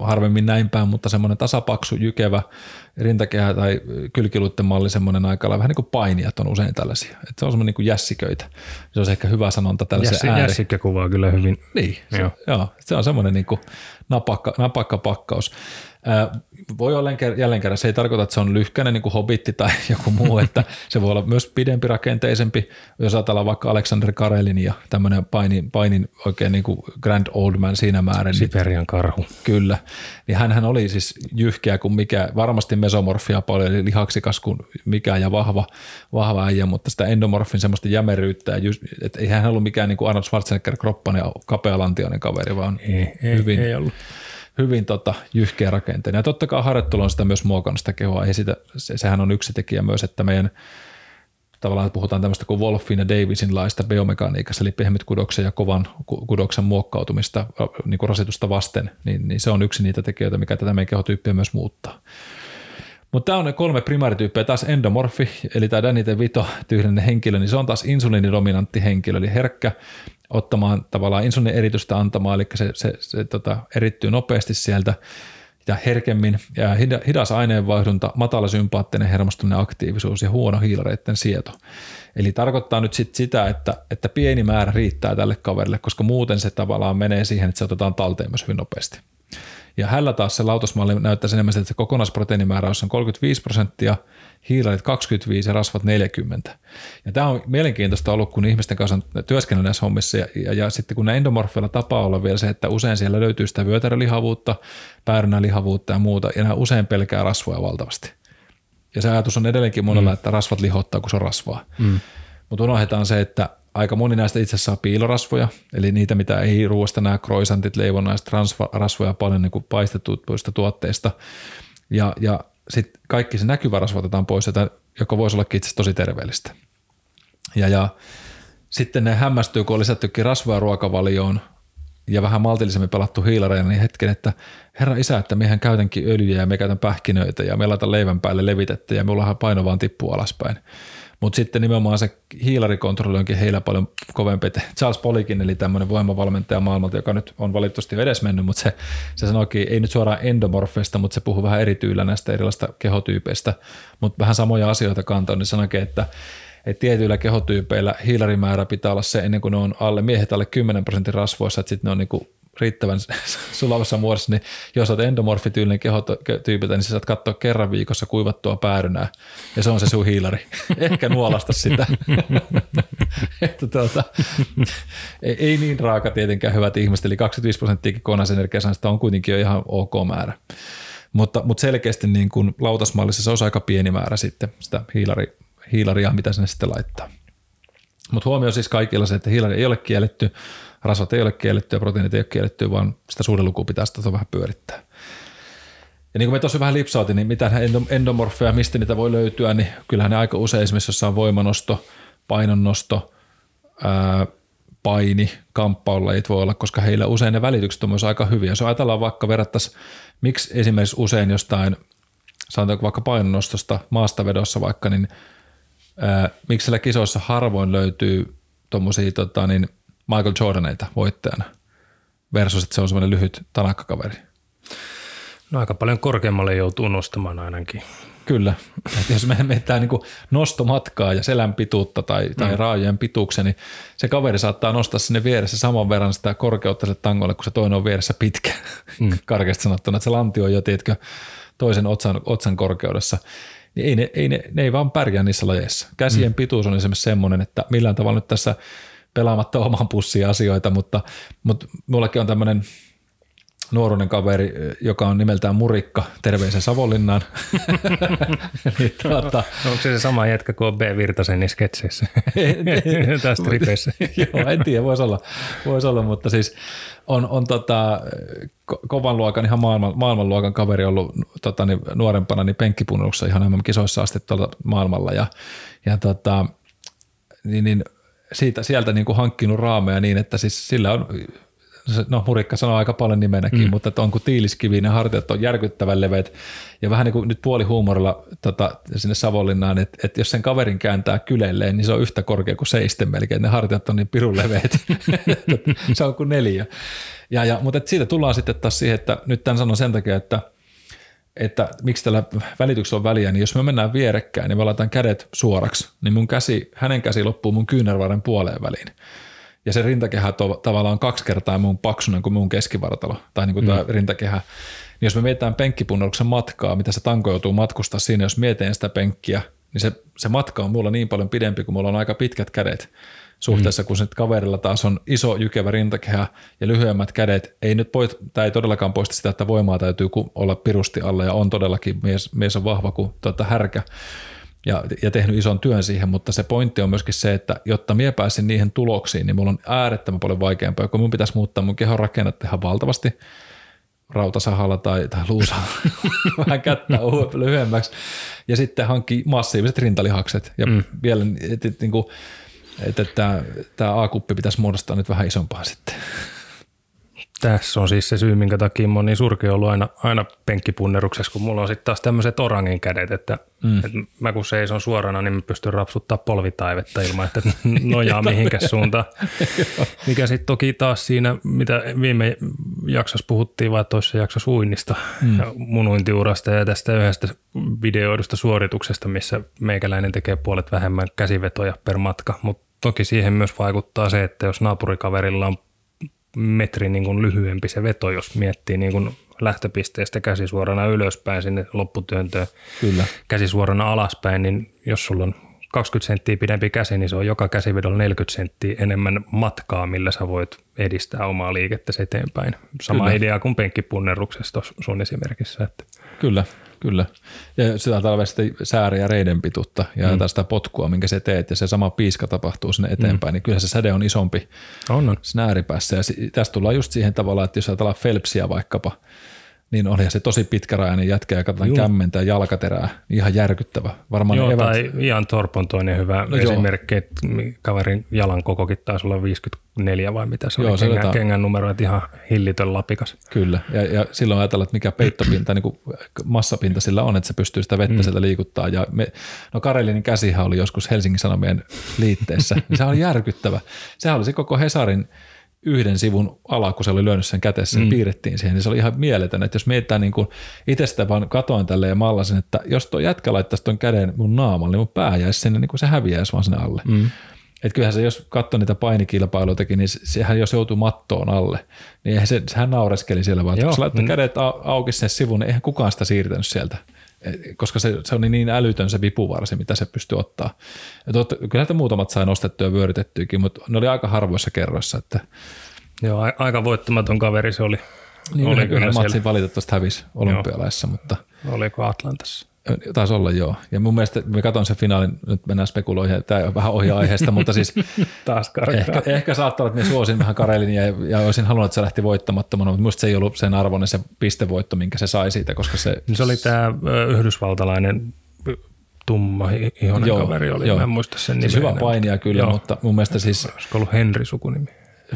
Harvemmin näin päin, mutta semmoinen tasapaksu, jykevä rintakehä tai kylkiluitten malli, semmoinen aika vähän niin kuin painijat on usein tällaisia. Että se on semmoinen niin kuin jässiköitä. Se on ehkä hyvä sanonta tällaisen Jässi, ääri. Jässikkä kuvaa kyllä hyvin. Niin, se, joo. joo se on semmoinen niin kuin napakka, napakka pakkaus. voi olla jälleen kerran, se ei tarkoita, että se on lyhkäinen niin kuin hobitti tai [laughs] joku muu, että se voi olla myös pidempi rakenteisempi, jos ajatellaan vaikka Alexander Karelin ja tämmöinen painin, painin oikein niin kuin Grand Old Man siinä määrin. Siperian karhu. Kyllä, niin hän oli siis jyhkeä kuin mikä, varmasti mesomorfia paljon, eli lihaksikas kuin mikä ja vahva, vahva äijä, mutta sitä endomorfin semmoista jämeryyttä, että ei hän ollut mikään niin kuin Arnold Schwarzenegger kroppainen ja kapealantioinen kaveri, vaan ei, ei, hyvin, ei ollut hyvin tota, jyhkeä rakenteen. Ja totta kai harjoittelu on sitä myös muokannut sitä kehoa. Ei sitä, se, sehän on yksi tekijä myös, että meidän tavallaan puhutaan tämmöistä kuin Wolfin ja Davisin laista biomekaniikassa, eli pehmytkudoksen ja kovan kudoksen muokkautumista niin kuin rasitusta vasten, niin, niin, se on yksi niitä tekijöitä, mikä tätä meidän kehotyyppiä myös muuttaa. Mutta tämä on ne kolme primaarityyppiä. Taas endomorfi, eli tämä Danite Vito tyylinen henkilö, niin se on taas insuliinidominantti henkilö, eli herkkä ottamaan tavallaan insulinin eritystä antamaan, eli se, se, se tota, erittyy nopeasti sieltä ja herkemmin, ja hidas aineenvaihdunta, matala sympaattinen hermostuminen aktiivisuus ja huono hiilareiden sieto. Eli tarkoittaa nyt sit sitä, että, että pieni määrä riittää tälle kaverille, koska muuten se tavallaan menee siihen, että se otetaan talteen myös hyvin nopeasti. Ja hällä taas se lautasmalli näyttäisi enemmän että se kokonaisproteiinimäärä on 35 prosenttia, hiilarit 25 ja rasvat 40. Ja tämä on mielenkiintoista ollut, kun ihmisten kanssa on työskennellyt näissä hommissa ja, ja, ja sitten kun ne endomorfeilla tapaa olla vielä se, että usein siellä löytyy sitä vyötärölihavuutta, päärynälihavuutta ja muuta, ja nämä usein pelkää rasvoja valtavasti. Ja se ajatus on edelleenkin monella, mm. että rasvat lihottaa, kun se on rasvaa. Mm. Mutta unohdetaan se, että aika moni näistä itse asiassa saa piilorasvoja, eli niitä, mitä ei ruoasta nämä kroisantit, leivonnaiset rasvoja paljon niin paistettuista tuotteista. Ja, ja sitten kaikki se näkyvä rasva otetaan pois, joka voisi olla itse tosi terveellistä. Ja, ja sitten ne hämmästyy, kun on lisättykin rasvaa ruokavalioon ja vähän maltillisemmin pelattu hiilareina, niin hetken, että herra isä, että mehän käytänkin öljyä ja me käytän pähkinöitä ja me laitan leivän päälle levitettä ja mullahan paino vaan tippuu alaspäin. Mutta sitten nimenomaan se hiilarikontrolli onkin heillä paljon kovempi. Charles Polikin, eli tämmöinen voimavalmentaja maailmalta, joka nyt on valitettavasti edes mennyt, mutta se, se sanoikin, ei nyt suoraan endomorfeista, mutta se puhuu vähän erityillä näistä erilaisista kehotyypeistä, mutta vähän samoja asioita kantaa, niin sanoikin, että että tietyillä kehotyypeillä hiilarimäärä pitää olla se ennen kuin ne on alle miehet alle 10 prosentin rasvoissa, että sitten ne on niinku riittävän [laughs] sulavassa muodossa, niin jos olet endomorfityylinen kehotyypiltä, niin sä saat katsoa kerran viikossa kuivattua päärynää, ja se on se sun hiilari. [laughs] Ehkä nuolasta sitä. [laughs] että tuota, ei, ei, niin raaka tietenkään hyvät ihmiset, eli 25 prosenttia kokonaisenergiasanasta on kuitenkin jo ihan ok määrä. Mutta, mutta selkeästi niin kuin lautasmallissa se on aika pieni määrä sitten sitä hiilari, hiilaria, mitä sinne sitten laittaa. Mutta huomio siis kaikilla se, että hiilari ei ole kielletty, rasvat ei ole kielletty ja proteiinit ei ole kielletty, vaan sitä suhdelukua pitää sitä vähän pyörittää. Ja niin kuin me tuossa vähän lipsautin, niin mitä endomorfeja, mistä niitä voi löytyä, niin kyllähän ne aika usein esimerkiksi jossain voimanosto, painonnosto, ää, paini, kamppaulajit voi olla, koska heillä usein ne välitykset on myös aika hyviä. Jos ajatellaan vaikka verrattaisiin, miksi esimerkiksi usein jostain, sanotaanko vaikka painonnostosta, maastavedossa vaikka, niin ää, miksi siellä kisoissa harvoin löytyy tuommoisia tota, niin Michael Jordaneita voittajana versus, että se on semmoinen lyhyt tanakkakaveri? No aika paljon korkeammalle joutuu nostamaan ainakin. Kyllä. Et jos me mietitään niin nostomatkaa ja selän pituutta tai, tai mm. raajojen pituuksia, niin se kaveri saattaa nostaa sinne vieressä saman verran sitä korkeutta se tangolle, kun se toinen on vieressä pitkä, mm. [laughs] karkeasti sanottuna. Että se lantio on jo, tiedätkö, toisen otsan, otsan korkeudessa. Niin ei ne, ei ne, ne ei vaan pärjää niissä lajeissa. Käsien mm. pituus on esimerkiksi semmoinen, että millään tavalla nyt tässä – pelaamatta oman pussiin asioita, mutta, mutta mullakin on tämmöinen nuoruinen kaveri, joka on nimeltään Murikka, terveisen Savonlinnaan. [laughs] niin, tuota, Onko se se sama jätkä kuin B. Virtasen niissä sketseissä? [laughs] tai [laughs] stripeissä? Joo, en tiedä, voisi olla, vois olla mutta siis on, on tota, kovan luokan, ihan maailman, maailmanluokan kaveri ollut tota, niin, nuorempana niin penkkipunnuksessa ihan enemmän kisoissa asti tuolla maailmalla ja, ja tota, niin, niin siitä, sieltä niin kuin hankkinut raameja niin, että siis sillä on, no Murikka sanoo aika paljon nimenäkin, mm. mutta että on kuin tiiliskivi, ne hartiat on järkyttävän leveät ja vähän niin kuin nyt puoli huumorilla tota, sinne Savonlinnaan, että, että jos sen kaverin kääntää kylelleen, niin se on yhtä korkea kuin seisten melkein, ne hartiat on niin pirun leveät, [laughs] se on kuin neljä. Ja, ja, mutta siitä tullaan sitten taas siihen, että nyt tämän sanon sen takia, että – että miksi tällä välityksellä on väliä, niin jos me mennään vierekkäin, niin me laitetaan kädet suoraksi, niin mun käsi, hänen käsi loppuu mun kyynärvarren puoleen väliin. ja se rintakehä to, tavallaan on kaksi kertaa mun paksunen kuin mun keskivartalo, tai niin kuin mm. rintakehä, niin jos me mietitään penkkipunneruksen matkaa, mitä se tanko joutuu matkustaa siinä, jos mietin sitä penkkiä, niin se, se matka on mulla niin paljon pidempi, kun mulla on aika pitkät kädet suhteessa, mm. kun sit kaverilla taas on iso jykevä rintakehä ja lyhyemmät kädet. Ei nyt poist, tämä ei todellakaan poista sitä, että voimaa täytyy olla pirusti alla ja on todellakin, mies, mies on vahva kuin tuota, härkä ja, ja tehnyt ison työn siihen, mutta se pointti on myöskin se, että jotta mie pääsin niihin tuloksiin, niin mulla on äärettömän paljon vaikeampaa, kun mun pitäisi muuttaa mun kehon rakennetta ihan valtavasti rautasahalla tai, tai luusalla [laughs] vähän kättä lyhyemmäksi ja sitten hankki massiiviset rintalihakset ja mm. vielä et, et, niin kuin, että tämä, tämä A-kuppi pitäisi muodostaa nyt vähän isompaa sitten. Tässä on siis se syy, minkä takia mä oon niin surkea ollut aina, aina penkkipunneruksessa, kun mulla on sitten taas tämmöiset orangin kädet, että, mm. että mä kun seison suorana, niin mä pystyn rapsuttaa polvitaivetta ilman, että [laughs] nojaa mihinkään suuntaan. [laughs] Mikä sitten toki taas siinä, mitä viime jaksossa puhuttiin, vai toisessa jaksossa uinnista, mm. munuintiurasta ja tästä yhdestä videoidusta suorituksesta, missä meikäläinen tekee puolet vähemmän käsivetoja per matka, mutta toki siihen myös vaikuttaa se, että jos naapurikaverilla on metri niin kuin lyhyempi se veto, jos miettii niin kuin lähtöpisteestä käsisuorana ylöspäin sinne lopputyöntöön Kyllä. käsisuorana alaspäin, niin jos sulla on 20 senttiä pidempi käsi, niin se on joka käsivedolla 40 senttiä enemmän matkaa, millä sä voit edistää omaa liikettä eteenpäin. Sama Kyllä. idea kuin penkkipunneruksessa sun esimerkissä. Että. Kyllä, Kyllä. Ja sitä talvesti sääriä reiden pituutta ja mm. sitä potkua, minkä se teet, ja se sama piiska tapahtuu sinne eteenpäin, mm. niin kyllä se säde on isompi on, on. siinä ääripäässä. Ja tästä tullaan just siihen tavallaan, että jos ajatellaan Phelpsia vaikkapa, niin oli se tosi pitkärajainen jätkä ja katsotaan kämmentä ja jalkaterää. Niin ihan järkyttävä. Varmaan joo, evät... tai Ian Torp on toinen hyvä no esimerkki, että kaverin jalan kokokin taisi olla 54 vai mitä se joo, oli, se kengän, kengän numero, että ihan hillitön lapikas. Kyllä, ja, ja silloin ajatellaan, että mikä peittopinta, niin kuin massapinta sillä on, että se pystyy sitä vettä mm. sieltä liikuttaa. Ja me, no Karelinin käsihän oli joskus Helsingin Sanomien liitteessä, niin se oli järkyttävä. Sehän oli se koko Hesarin yhden sivun ala, kun se oli lyönyt sen kätessä, niin mm. piirrettiin siihen, niin se oli ihan mieletön. Että jos mietitään niin itse sitä vaan katoin tälle ja mallasin, että jos tuo jätkä laittaisi tuon käden mun naamalle, niin mun pää jäisi sinne, niin kuin se häviäisi vaan sinne alle. Mm. Että kyllähän se, jos katsoi niitä painikilpailuitakin, niin sehän jos joutuu mattoon alle, niin eihän se, sehän naureskeli siellä vaan. Joo. Kun se laittoi mm. kädet auki sen sivun, niin eihän kukaan sitä siirtänyt sieltä koska se, se on niin älytön se vipuvarsi, mitä se pystyy ottaa. Ja totta, kyllä että muutamat sai nostettua ja vyörytettyykin, mutta ne oli aika harvoissa kerroissa. Että Joo, aika voittamaton kaveri se oli. Niin oli kyllä matsi valitettavasti hävisi olympialaissa, mutta... Oliko Atlantassa? Taisi olla joo. Ja mun mielestä me katson sen finaalin, nyt mennään spekuloihin, tämä on vähän ohi aiheesta, mutta siis [laughs] Taas ehkä, ehkä saattaa olla, että me suosin vähän Karelin ja, ja olisin halunnut, että se lähti voittamattomana, mutta musta se ei ollut sen arvoinen se pistevoitto, minkä se sai siitä, koska se... Se oli tämä yhdysvaltalainen tumma ihonen joo, kaveri oli, joo. mä en muista sen nimeä. Siis hyvä painia kyllä, joo. mutta mun mielestä siis... Olisiko ollut Henri sukunimi?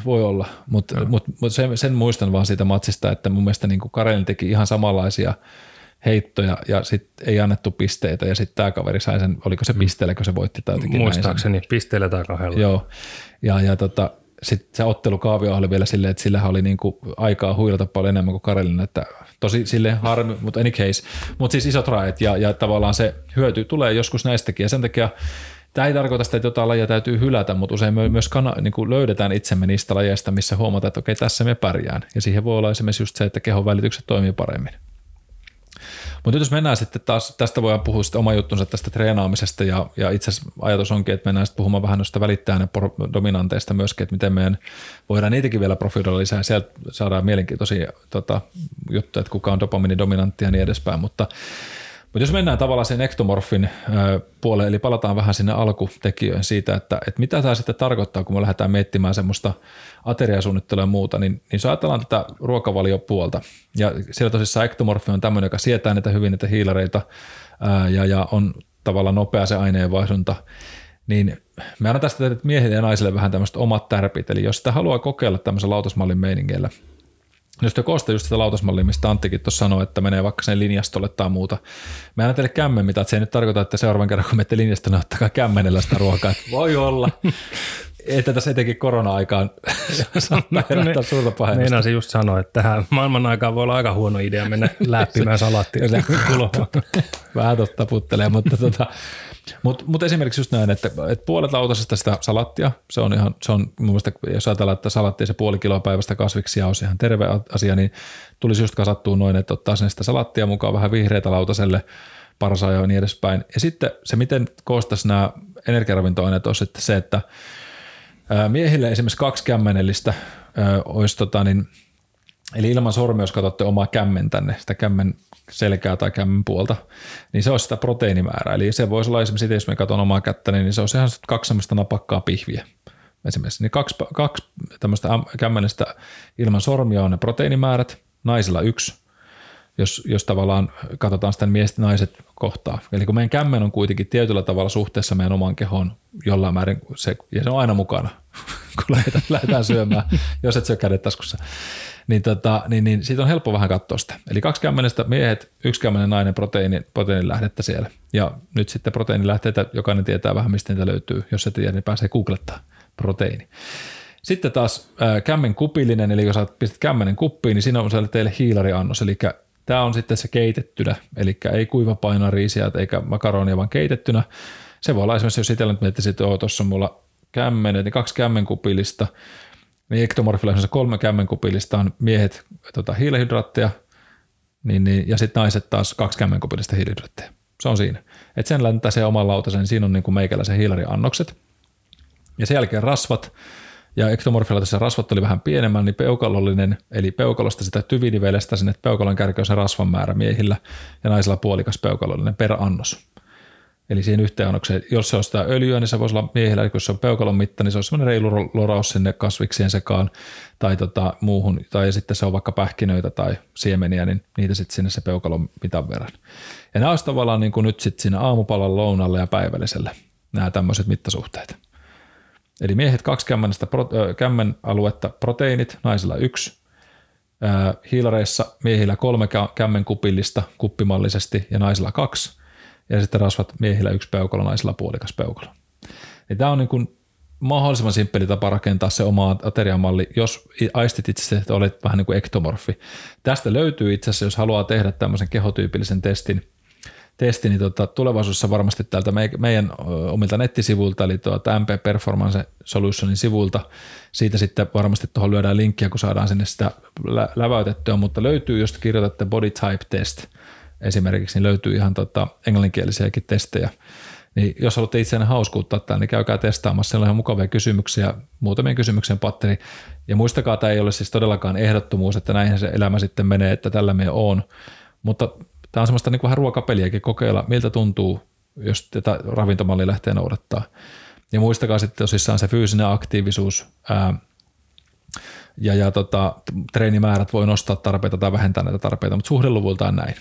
Voi olla, mutta, mutta, mutta sen, sen, muistan vaan siitä matsista, että mun mielestä niin Karelin teki ihan samanlaisia – heittoja ja sitten ei annettu pisteitä ja sitten tämä kaveri sai sen, oliko se mm. pisteellä, kun se voitti tai jotenkin Muistaakseni näin pisteellä tai kahdella. Joo, ja, ja tota, sitten se ottelukaavio oli vielä silleen, että sillä oli niinku aikaa huilata paljon enemmän kuin Karelin, että tosi sille harmi, mutta any case. Mutta siis isot rajat ja, ja tavallaan se hyöty tulee joskus näistäkin ja sen takia Tämä ei tarkoita sitä, että jotain lajia täytyy hylätä, mutta usein me myös kana, niin kuin löydetään itsemme niistä lajeista, missä huomataan, että okei, tässä me pärjään. Ja siihen voi olla esimerkiksi just se, että kehon välitykset toimii paremmin. Mutta jos mennään sitten taas, tästä voidaan puhua sitten oma juttunsa tästä treenaamisesta ja, ja itse asiassa ajatus onkin, että mennään sitten puhumaan vähän noista välittäjän dominanteista myöskin, että miten meidän voidaan niitäkin vielä profiloida lisää. Sieltä saadaan mielenkiintoisia tota, juttuja, että kuka on dopaminidominantti ja niin edespäin, mutta mutta jos mennään tavallaan sen ektomorfin puolelle, eli palataan vähän sinne alkutekijöihin siitä, että, että mitä tämä sitten tarkoittaa, kun me lähdetään miettimään semmoista ateriasuunnittelua ja muuta, niin, niin jos ajatellaan tätä ruokavaliopuolta, ja siellä tosissaan ektomorfi on tämmöinen, joka sietää niitä hyvin niitä hiilareita ää, ja, ja on tavallaan nopea se aineenvaihdunta, niin me annan tästä miehille ja naisille vähän tämmöistä omat tärpit, eli jos sitä haluaa kokeilla tämmöisen lautasmallin meiningeillä, jos te koosta just sitä lautasmallia, mistä Anttikin tuossa sanoi, että menee vaikka sen linjastolle tai muuta. Mä annan teille kämmen, mitä se ei nyt tarkoita, että seuraavan kerran kun menette linjastolle, ottakaa kämmenellä sitä ruokaa. Että voi olla. [laughs] että tässä etenkin korona-aikaan [laughs] herättää suurta pahennusta. Meinasin just sanoa, että tähän maailman aikaan voi olla aika huono idea mennä [laughs] läppimään salattia. Vähän totta taputtelee, mutta tota, mutta mut esimerkiksi just näin, että, että puolet lautasesta sitä salattia, se on ihan, se on mun mielestä, jos ajatellaan, että salatti se puoli kiloa päivästä kasviksia on ihan terve asia, niin tulisi just kasattua noin, että ottaa sen sitä salattia mukaan, vähän vihreitä lautaselle, parsaa ja niin edespäin. Ja sitten se, miten koostaisi nämä energiaravintoaineet, on sitten se, että miehille esimerkiksi kaksi kämmenellistä olisi tota, niin, eli ilman sormia, jos katsotte omaa kämmen tänne, sitä kämmen selkää tai kämmen puolta, niin se olisi sitä proteiinimäärää. Eli se voisi olla esimerkiksi, jos me katson omaa kättä, niin se olisi ihan kaksi semmoista napakkaa pihviä esimerkiksi. Niin kaksi, kaksi tämmöistä kämmenistä ilman sormia on ne proteiinimäärät, naisilla yksi, jos, jos tavallaan katsotaan sitä miestä naiset kohtaa. Eli kun meidän kämmen on kuitenkin tietyllä tavalla suhteessa meidän oman kehoon jollain määrin, se, ja se on aina mukana, [laughs] kun lähdetään, lähdetään syömään, jos et syö kädet taskussa, niin, tota, niin, niin siitä on helppo vähän katsoa sitä. Eli kaksi kämmenestä miehet, yksi kämmenen nainen proteiini, proteiinilähdettä siellä. Ja nyt sitten proteiinilähteitä, jokainen tietää vähän, mistä niitä löytyy. Jos et tiedä, niin pääsee googlettaa proteiini. Sitten taas äh, kämmen kupillinen, eli jos pistät kämmenen kuppiin, niin siinä on teille hiilariannos, eli Tämä on sitten se keitettynä, eli ei kuiva riisiä eikä makaronia, vaan keitettynä. Se voi olla esimerkiksi, jos itsellä nyt miettisit, että tuossa on mulla kämmenet, niin kaksi kämmenkupillista, niin ektomorfilla kolme kämmenkupillista on miehet tota, hiilihydraatteja, niin, niin, ja sitten naiset taas kaksi kämmenkupillista hiilihydraatteja. Se on siinä. Et sen läntää se oman lautasen, niin siinä on niin meikäläisen hiilariannokset. Ja sen jälkeen rasvat, ja ektomorfilla tässä rasvat oli vähän pienemmän, niin peukalollinen, eli peukalosta sitä tyvinivelestä sinne peukalon kärkeen se rasvan määrä miehillä ja naisilla puolikas peukalollinen per annos. Eli siihen yhteen annokseen, jos se sitä öljyä, niin se voisi olla miehillä, kun se on peukalon mitta, niin se on semmoinen reilu loraus sinne kasviksien sekaan tai tota, muuhun, tai sitten se on vaikka pähkinöitä tai siemeniä, niin niitä sitten sinne se peukalon mitan verran. Ja nämä olisi tavallaan niin kuin nyt sitten siinä aamupalan lounalle ja päivälliselle, nämä tämmöiset mittasuhteet. Eli miehet kaksi kämmenestä, kämmen aluetta proteiinit, naisilla yksi. Hiilareissa miehillä kolme kämmen kupillista kuppimallisesti ja naisilla kaksi. Ja sitten rasvat miehillä yksi peukalo, naisilla puolikas peukalo. Niin tämä on niin kuin mahdollisimman simppeli tapa rakentaa se oma ateriamalli, jos aistit itse että olet vähän niin kuin ektomorfi. Tästä löytyy itse asiassa, jos haluaa tehdä tämmöisen kehotyypillisen testin – testi, niin tota, tulevaisuudessa varmasti täältä meidän omilta nettisivuilta, eli tuota MP Performance Solutionin sivuilta, siitä sitten varmasti tuohon lyödään linkkiä, kun saadaan sinne sitä lä- läväytettyä, mutta löytyy, jos kirjoitatte body type test esimerkiksi, niin löytyy ihan tota, englanninkielisiäkin testejä, niin jos haluatte itseänne hauskuuttaa tämän, niin käykää testaamassa. Siellä on ihan mukavia kysymyksiä, muutamien kysymyksen patteri. Ja muistakaa, tämä ei ole siis todellakaan ehdottomuus, että näinhän se elämä sitten menee, että tällä me on. Mutta Tämä on semmoista niin vähän ruokapeliäkin kokeilla, miltä tuntuu, jos tätä ravintomallia lähtee noudattaa. Ja muistakaa sitten tosissaan se fyysinen aktiivisuus ää, ja, ja tota, treenimäärät voi nostaa tarpeita tai vähentää näitä tarpeita, mutta suhdeluvultaan näin.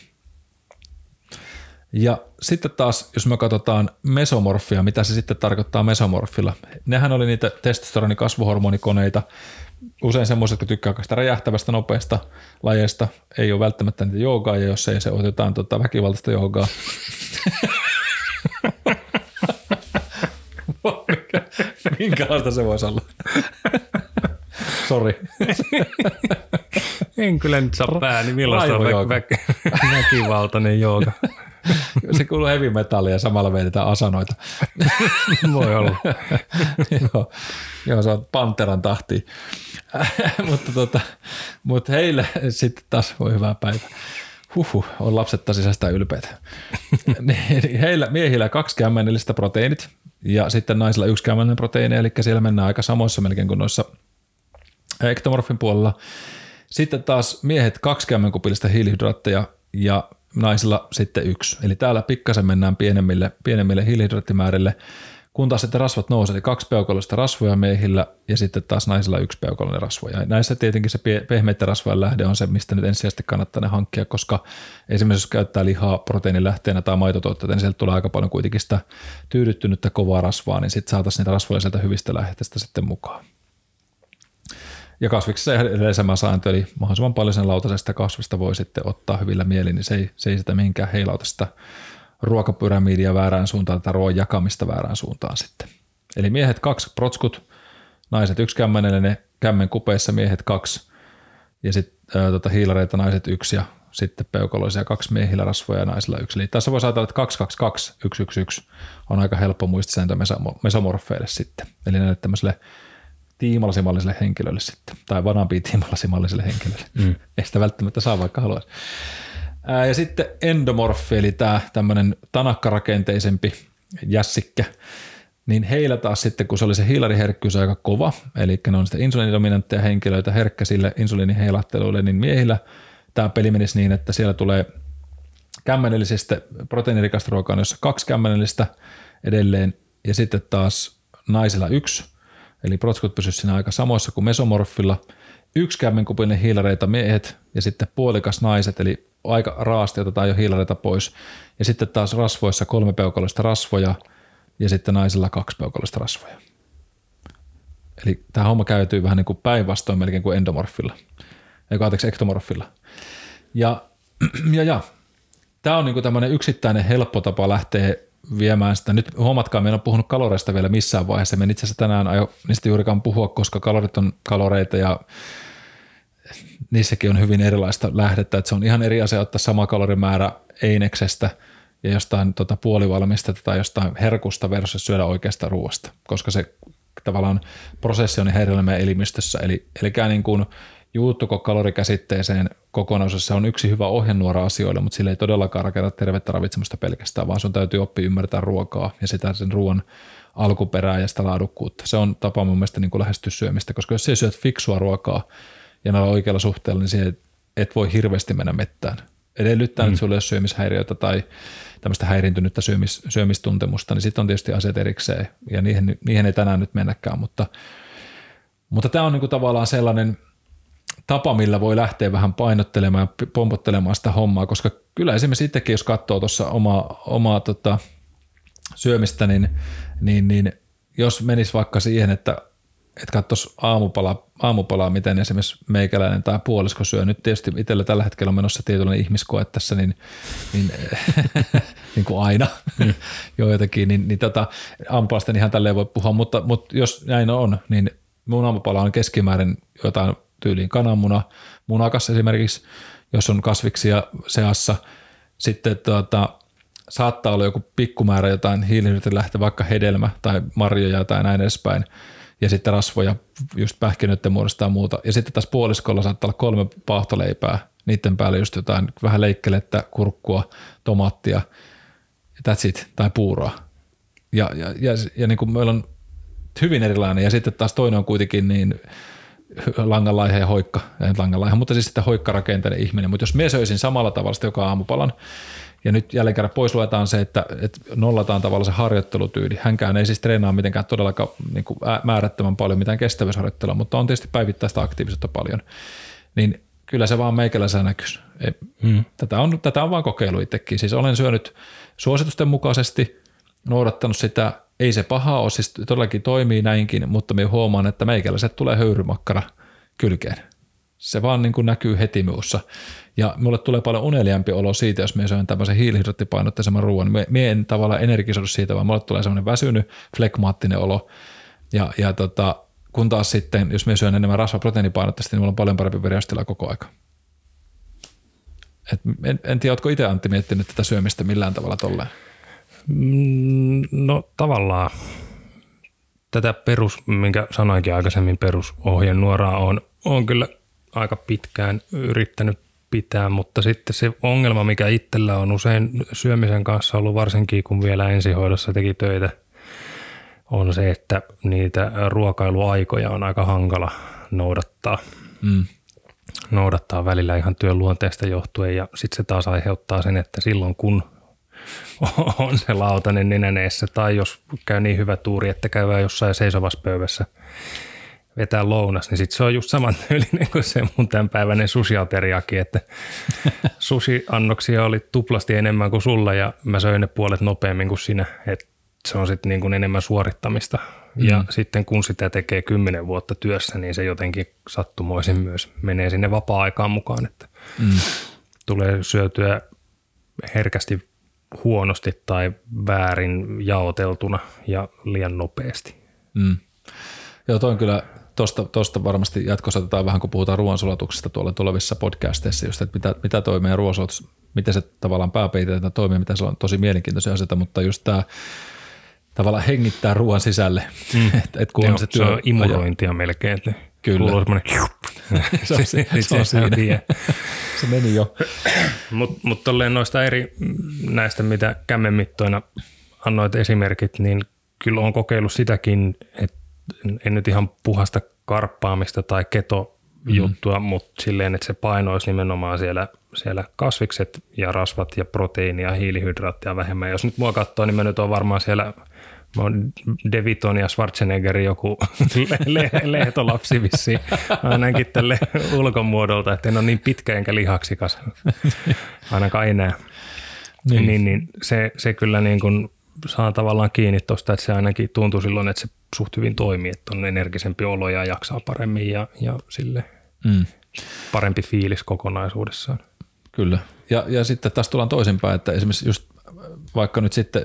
Ja sitten taas, jos me katsotaan mesomorfia, mitä se sitten tarkoittaa mesomorfilla. Nehän oli niitä testosteroni kasvuhormonikoneita, usein semmoiset, jotka tykkää sitä räjähtävästä nopeasta lajeista, ei ole välttämättä niitä joogaa, ja jos ei se otetaan tota väkivaltaista joogaa. [laughs] Minkälaista se voisi olla? Sori. en kyllä nyt saa pääni, millaista on vä- vä- väkivaltainen jooga. [laughs] Se kuuluu heavy metallia ja samalla vedetään asanoita. [laughs] Voi olla. [laughs] joo, joo, se on Panteran tahti. mutta, tota, mutta heille sitten taas voi hyvää päivää. Huhhuh, on lapsetta sisäistä ylpeitä. Niin, heillä, miehillä kaksi kämmennellistä proteiinit ja sitten naisilla yksi kämmenen proteiini, eli siellä mennään aika samoissa melkein kuin noissa ektomorfin puolella. Sitten taas miehet kaksi kämmenkupillista hiilihydraatteja ja naisilla sitten yksi. Eli täällä pikkasen mennään pienemmille, pienemmille hiilihydraattimäärille, kun taas sitten rasvat nousee, eli kaksi peukalollista rasvoja miehillä ja sitten taas naisilla yksi peukalollinen rasvo. Ja näissä tietenkin se pehmeiden rasvojen lähde on se, mistä nyt ensisijaisesti kannattaa ne hankkia, koska esimerkiksi jos käyttää lihaa proteiinilähteenä tai maitotuotteita, niin sieltä tulee aika paljon kuitenkin sitä tyydyttynyttä kovaa rasvaa, niin sitten saataisiin niitä rasvoja sieltä hyvistä lähteistä sitten mukaan. Ja kasviksessa edelleen sama sääntö, eli mahdollisimman paljon sen lautasesta kasvista voi sitten ottaa hyvillä mielin, niin se ei, se ei sitä mihinkään heilauta sitä ruokapyramidia väärään suuntaan tai ruoan jakamista väärään suuntaan sitten. Eli miehet kaksi protskut, naiset yksi kämmenellinen, kämmen kupeissa miehet kaksi ja sitten tota, hiilareita naiset yksi ja sitten peukaloisia kaksi miehillä rasvoja ja naisilla yksi. Eli tässä voisi ajatella, että 222, 111 on aika helppo muistisääntö mesomorfeille sitten. Eli näille tämmöiselle tiimalasimalliselle henkilölle sitten, tai vanampi tiimalasimalliselle henkilölle. Mm. Ei sitä välttämättä saa, vaikka haluaisi. Ää, ja sitten endomorfi, eli tämä tämmöinen tanakkarakenteisempi jässikkä, niin heillä taas sitten, kun se oli se hiilariherkkyys aika kova, eli ne on sitten insuliinidominantteja henkilöitä herkkä sille insuliiniheilatteluille, niin miehillä tämä peli menisi niin, että siellä tulee kämmenellisistä proteiinirikasta ruokaa, jossa kaksi kämmenellistä edelleen, ja sitten taas naisilla yksi, eli protskut pysyisivät siinä aika samoissa kuin mesomorfilla, yksi kämmenkupinen hiilareita miehet ja sitten puolikas naiset, eli aika raasti otetaan jo hiilareita pois, ja sitten taas rasvoissa kolme peukaloista rasvoja – ja sitten naisilla kaksi peukallista rasvoja. Eli tämä homma käytyy vähän niin kuin päinvastoin melkein kuin endomorfilla, ei anteeksi ektomorfilla. Ja, [clears throat] ja, ja tämä on niin kuin tämmöinen yksittäinen helppo tapa lähteä viemään sitä. Nyt huomatkaa, me en ole puhunut kaloreista vielä missään vaiheessa. Me itse asiassa tänään aio niistä juurikaan puhua, koska kalorit on kaloreita ja niissäkin on hyvin erilaista lähdettä. Että se on ihan eri asia ottaa sama kalorimäärä eineksestä – ja jostain tota, puolivalmista tai jostain herkusta versus syödä oikeasta ruoasta, koska se tavallaan prosessi on ihan meidän elimistössä. Eli, eli niin kuin juuttuko kalorikäsitteeseen kokonaisuudessa se on yksi hyvä ohjenuora asioille, mutta sillä ei todellakaan rakenna tervettä ravitsemusta pelkästään, vaan sun täytyy oppia ymmärtää ruokaa ja sitä sen ruoan alkuperää ja sitä laadukkuutta. Se on tapa mun mielestä niin kuin lähestyä syömistä, koska jos sä syöt fiksua ruokaa ja näillä oikealla suhteella, niin siihen et voi hirveästi mennä mettään. Edellyttää, mm. että sulla ei ole syömishäiriöitä tai tämmöistä häiriintynyttä syömis, syömistuntemusta, niin sitten on tietysti asiat erikseen ja niihin, niihin ei tänään nyt mennäkään, mutta, mutta tämä on niin kuin tavallaan sellainen tapa, millä voi lähteä vähän painottelemaan ja pompottelemaan sitä hommaa, koska kyllä esimerkiksi itsekin, jos katsoo tuossa omaa, omaa tota, syömistä, niin, niin, niin jos menisi vaikka siihen, että että katsoisi aamupala, aamupalaa, miten esimerkiksi meikäläinen tai puolisko syö. Nyt tietysti itsellä tällä hetkellä on menossa tietynlainen ihmiskoe tässä, niin, niin, [laughs] niin kuin aina mm. [laughs] joitakin, niin, niin tota, aamupalasta ihan tälleen voi puhua, mutta, mutta jos näin on, niin mun aamupala on keskimäärin jotain tyyliin kananmuna, munakas esimerkiksi, jos on kasviksia seassa. Sitten tuota, saattaa olla joku pikkumäärä jotain hiilihydraattilähte, vaikka hedelmä tai marjoja tai näin edespäin – ja sitten rasvoja just pähkinöiden muodosta ja muuta. Ja sitten taas puoliskolla saattaa olla kolme paahtoleipää, niiden päälle just jotain vähän leikkelettä, kurkkua, tomaattia, that's it, tai puuroa. Ja, ja, ja, ja niin kuin meillä on hyvin erilainen, ja sitten taas toinen on kuitenkin niin langanlaihe ja hoikka, ei langanlaihe, mutta siis sitten hoikkarakenteinen ihminen. Mutta jos me söisin samalla tavalla joka aamupalan, ja nyt jälleen kerran pois luetaan se, että, että nollataan tavallaan se harjoittelutyyli. Hänkään ei siis treenaa mitenkään todellakaan niin kuin määrättömän paljon mitään kestävyysharjoittelua, mutta on tietysti päivittäistä aktiivisuutta paljon. Niin kyllä se vaan meikäläisellä näkyisi. Hmm. Tätä, on, tätä on vaan kokeilu itsekin. Siis olen syönyt suositusten mukaisesti, noudattanut sitä, ei se paha ole, siis todellakin toimii näinkin, mutta me huomaan, että meikäläiset tulee höyrymakkara kylkeen. Se vaan niin kuin näkyy heti muussa. Ja mulle tulee paljon uneliampi olo siitä, jos me syön tämmöisen hiilihydraattipainotteisemman ruoan. Me en tavallaan energisoidu siitä, vaan mulle tulee semmoinen väsynyt, flekmaattinen olo. Ja, ja tota, kun taas sitten, jos me syön enemmän rasvaproteiinipainotteista, niin mulla on paljon parempi veristila koko aika. Et en, en tiedä, oletko itse Antti miettinyt tätä syömistä millään tavalla tolleen? Mm, no tavallaan tätä perus, minkä sanoinkin aikaisemmin, perusohjenuoraa on, on kyllä aika pitkään yrittänyt pitää, mutta sitten se ongelma, mikä itsellä on usein syömisen kanssa ollut, varsinkin kun vielä ensihoidossa teki töitä, on se, että niitä ruokailuaikoja on aika hankala noudattaa. Mm. Noudattaa välillä ihan työn luonteesta johtuen ja sitten se taas aiheuttaa sen, että silloin kun [laughs] on se lautanen nenäneessä tai jos käy niin hyvä tuuri, että käy jossain seisovassa pöydässä – vetää lounas, niin sitten se on just saman tyylinen kuin se mun tämänpäiväinen susiateriakin, että [laughs] susiannoksia oli tuplasti enemmän kuin sulla ja mä söin ne puolet nopeammin kuin sinä, että se on sitten niin enemmän suorittamista. Mm. Ja sitten kun sitä tekee kymmenen vuotta työssä, niin se jotenkin sattumoisin myös menee sinne vapaa-aikaan mukaan, että mm. tulee syötyä herkästi huonosti tai väärin jaoteltuna ja liian nopeasti. Mm. Joo, toi on kyllä, tosta, tosta varmasti jatkossa otetaan vähän, kun puhutaan ruoansulatuksesta tuolla tulevissa podcasteissa, just, että mitä, mitä toi meidän ruoansulatus, miten se tavallaan pääpiirteitä toimii, mitä se on tosi mielenkiintoisia asioita, mutta just tämä tavallaan hengittää ruoan sisälle. Mm. [laughs] et, et kun Joo, on se, se työ, on imurointia melkein. Että Kyllä. kuuluu semmoinen [laughs] se on, se, se, on siinä. se meni jo. Mutta mut tolleen noista eri näistä, mitä kämmenmittoina annoit esimerkit, niin kyllä on kokeillut sitäkin, että en nyt ihan puhasta karppaamista tai keto juttua, mm. mutta silleen, että se paino olisi nimenomaan siellä, siellä kasvikset ja rasvat ja proteiinia ja hiilihydraattia vähemmän. Jos nyt mua katsoo, niin mä nyt on varmaan siellä Mä oon Deviton ja Schwarzenegger joku le- le- lehtolapsi vissiin, ainakin tälle ulkomuodolta, että en ole niin pitkä enkä lihaksikas, ainakaan enää. Niin, niin, niin se, se kyllä niin kuin saa tavallaan kiinni tuosta, että se ainakin tuntuu silloin, että se suht hyvin toimii, että on energisempi olo ja jaksaa paremmin ja, ja sille Mm. parempi fiilis kokonaisuudessaan. Kyllä. Ja, ja sitten taas tullaan toisinpäin, että esimerkiksi just vaikka nyt sitten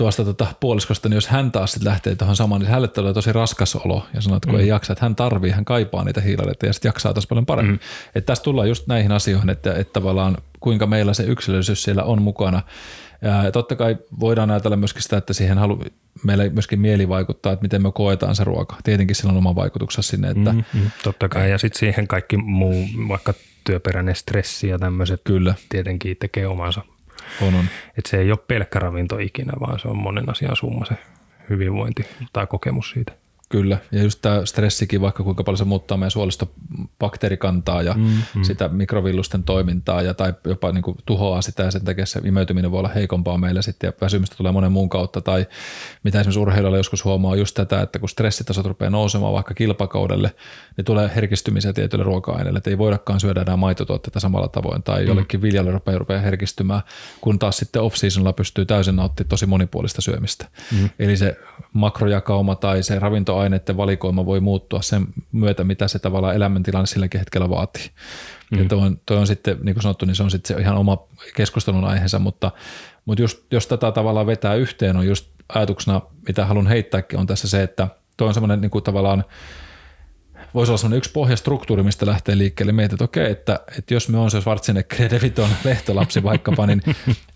tuosta tota puoliskosta, niin jos hän taas sitten lähtee tuohon samaan, niin hänelle tulee tosi raskas olo ja sanoo, että kun mm. ei jaksa, että hän tarvii, hän kaipaa niitä hiilareita ja sitten jaksaa tosi paljon paremmin. Mm. Että tässä tullaan just näihin asioihin, että, että tavallaan kuinka meillä se yksilöllisyys siellä on mukana. Ja totta kai voidaan ajatella myöskin sitä, että siihen halu, meillä myöskin mieli vaikuttaa, että miten me koetaan se ruoka. Tietenkin sillä on oma vaikutuksensa sinne. Että mm, mm, totta kai, ja sitten siihen kaikki muu, vaikka työperäinen stressi ja tämmöiset Kyllä. tietenkin tekee omansa. On, on. Et se ei ole pelkkä ravinto ikinä, vaan se on monen asian summa se hyvinvointi tai kokemus siitä. Kyllä, ja just tämä stressikin, vaikka kuinka paljon se muuttaa meidän suolistobakteerikantaa ja mm, mm. sitä mikrovillusten toimintaa ja tai jopa niin kuin tuhoaa sitä ja sen takia se imeytyminen voi olla heikompaa meillä sitten ja väsymystä tulee monen muun kautta tai mitä esimerkiksi urheilijoilla joskus huomaa just tätä, että kun stressitasot rupeaa nousemaan vaikka kilpakaudelle, niin tulee herkistymisiä tietyille ruoka-aineille, että ei voidakaan syödä enää maitotuotteita samalla tavoin tai mm. jollekin viljalle rupeaa, rupeaa herkistymään, kun taas sitten off-seasonilla pystyy täysin nauttimaan tosi monipuolista syömistä. Mm. Eli se makrojakauma tai se ravintoaineiden valikoima voi muuttua sen myötä, mitä se tavallaan elämäntilanne silläkin hetkellä vaatii. Mm. Ja toi on, toi on sitten, niin kuin sanottu, niin se on sitten se ihan oma keskustelun aiheensa, mutta, mutta just, jos tätä tavallaan vetää yhteen, on just ajatuksena, mitä haluan heittääkin, on tässä se, että toi on semmoinen niin kuin tavallaan voisi olla sellainen yksi pohjastruktuuri, mistä lähtee liikkeelle. Mietit, että okei, että, että jos me on se Schwarzenegger [laughs] ja Deviton lehtolapsi vaikkapa, niin,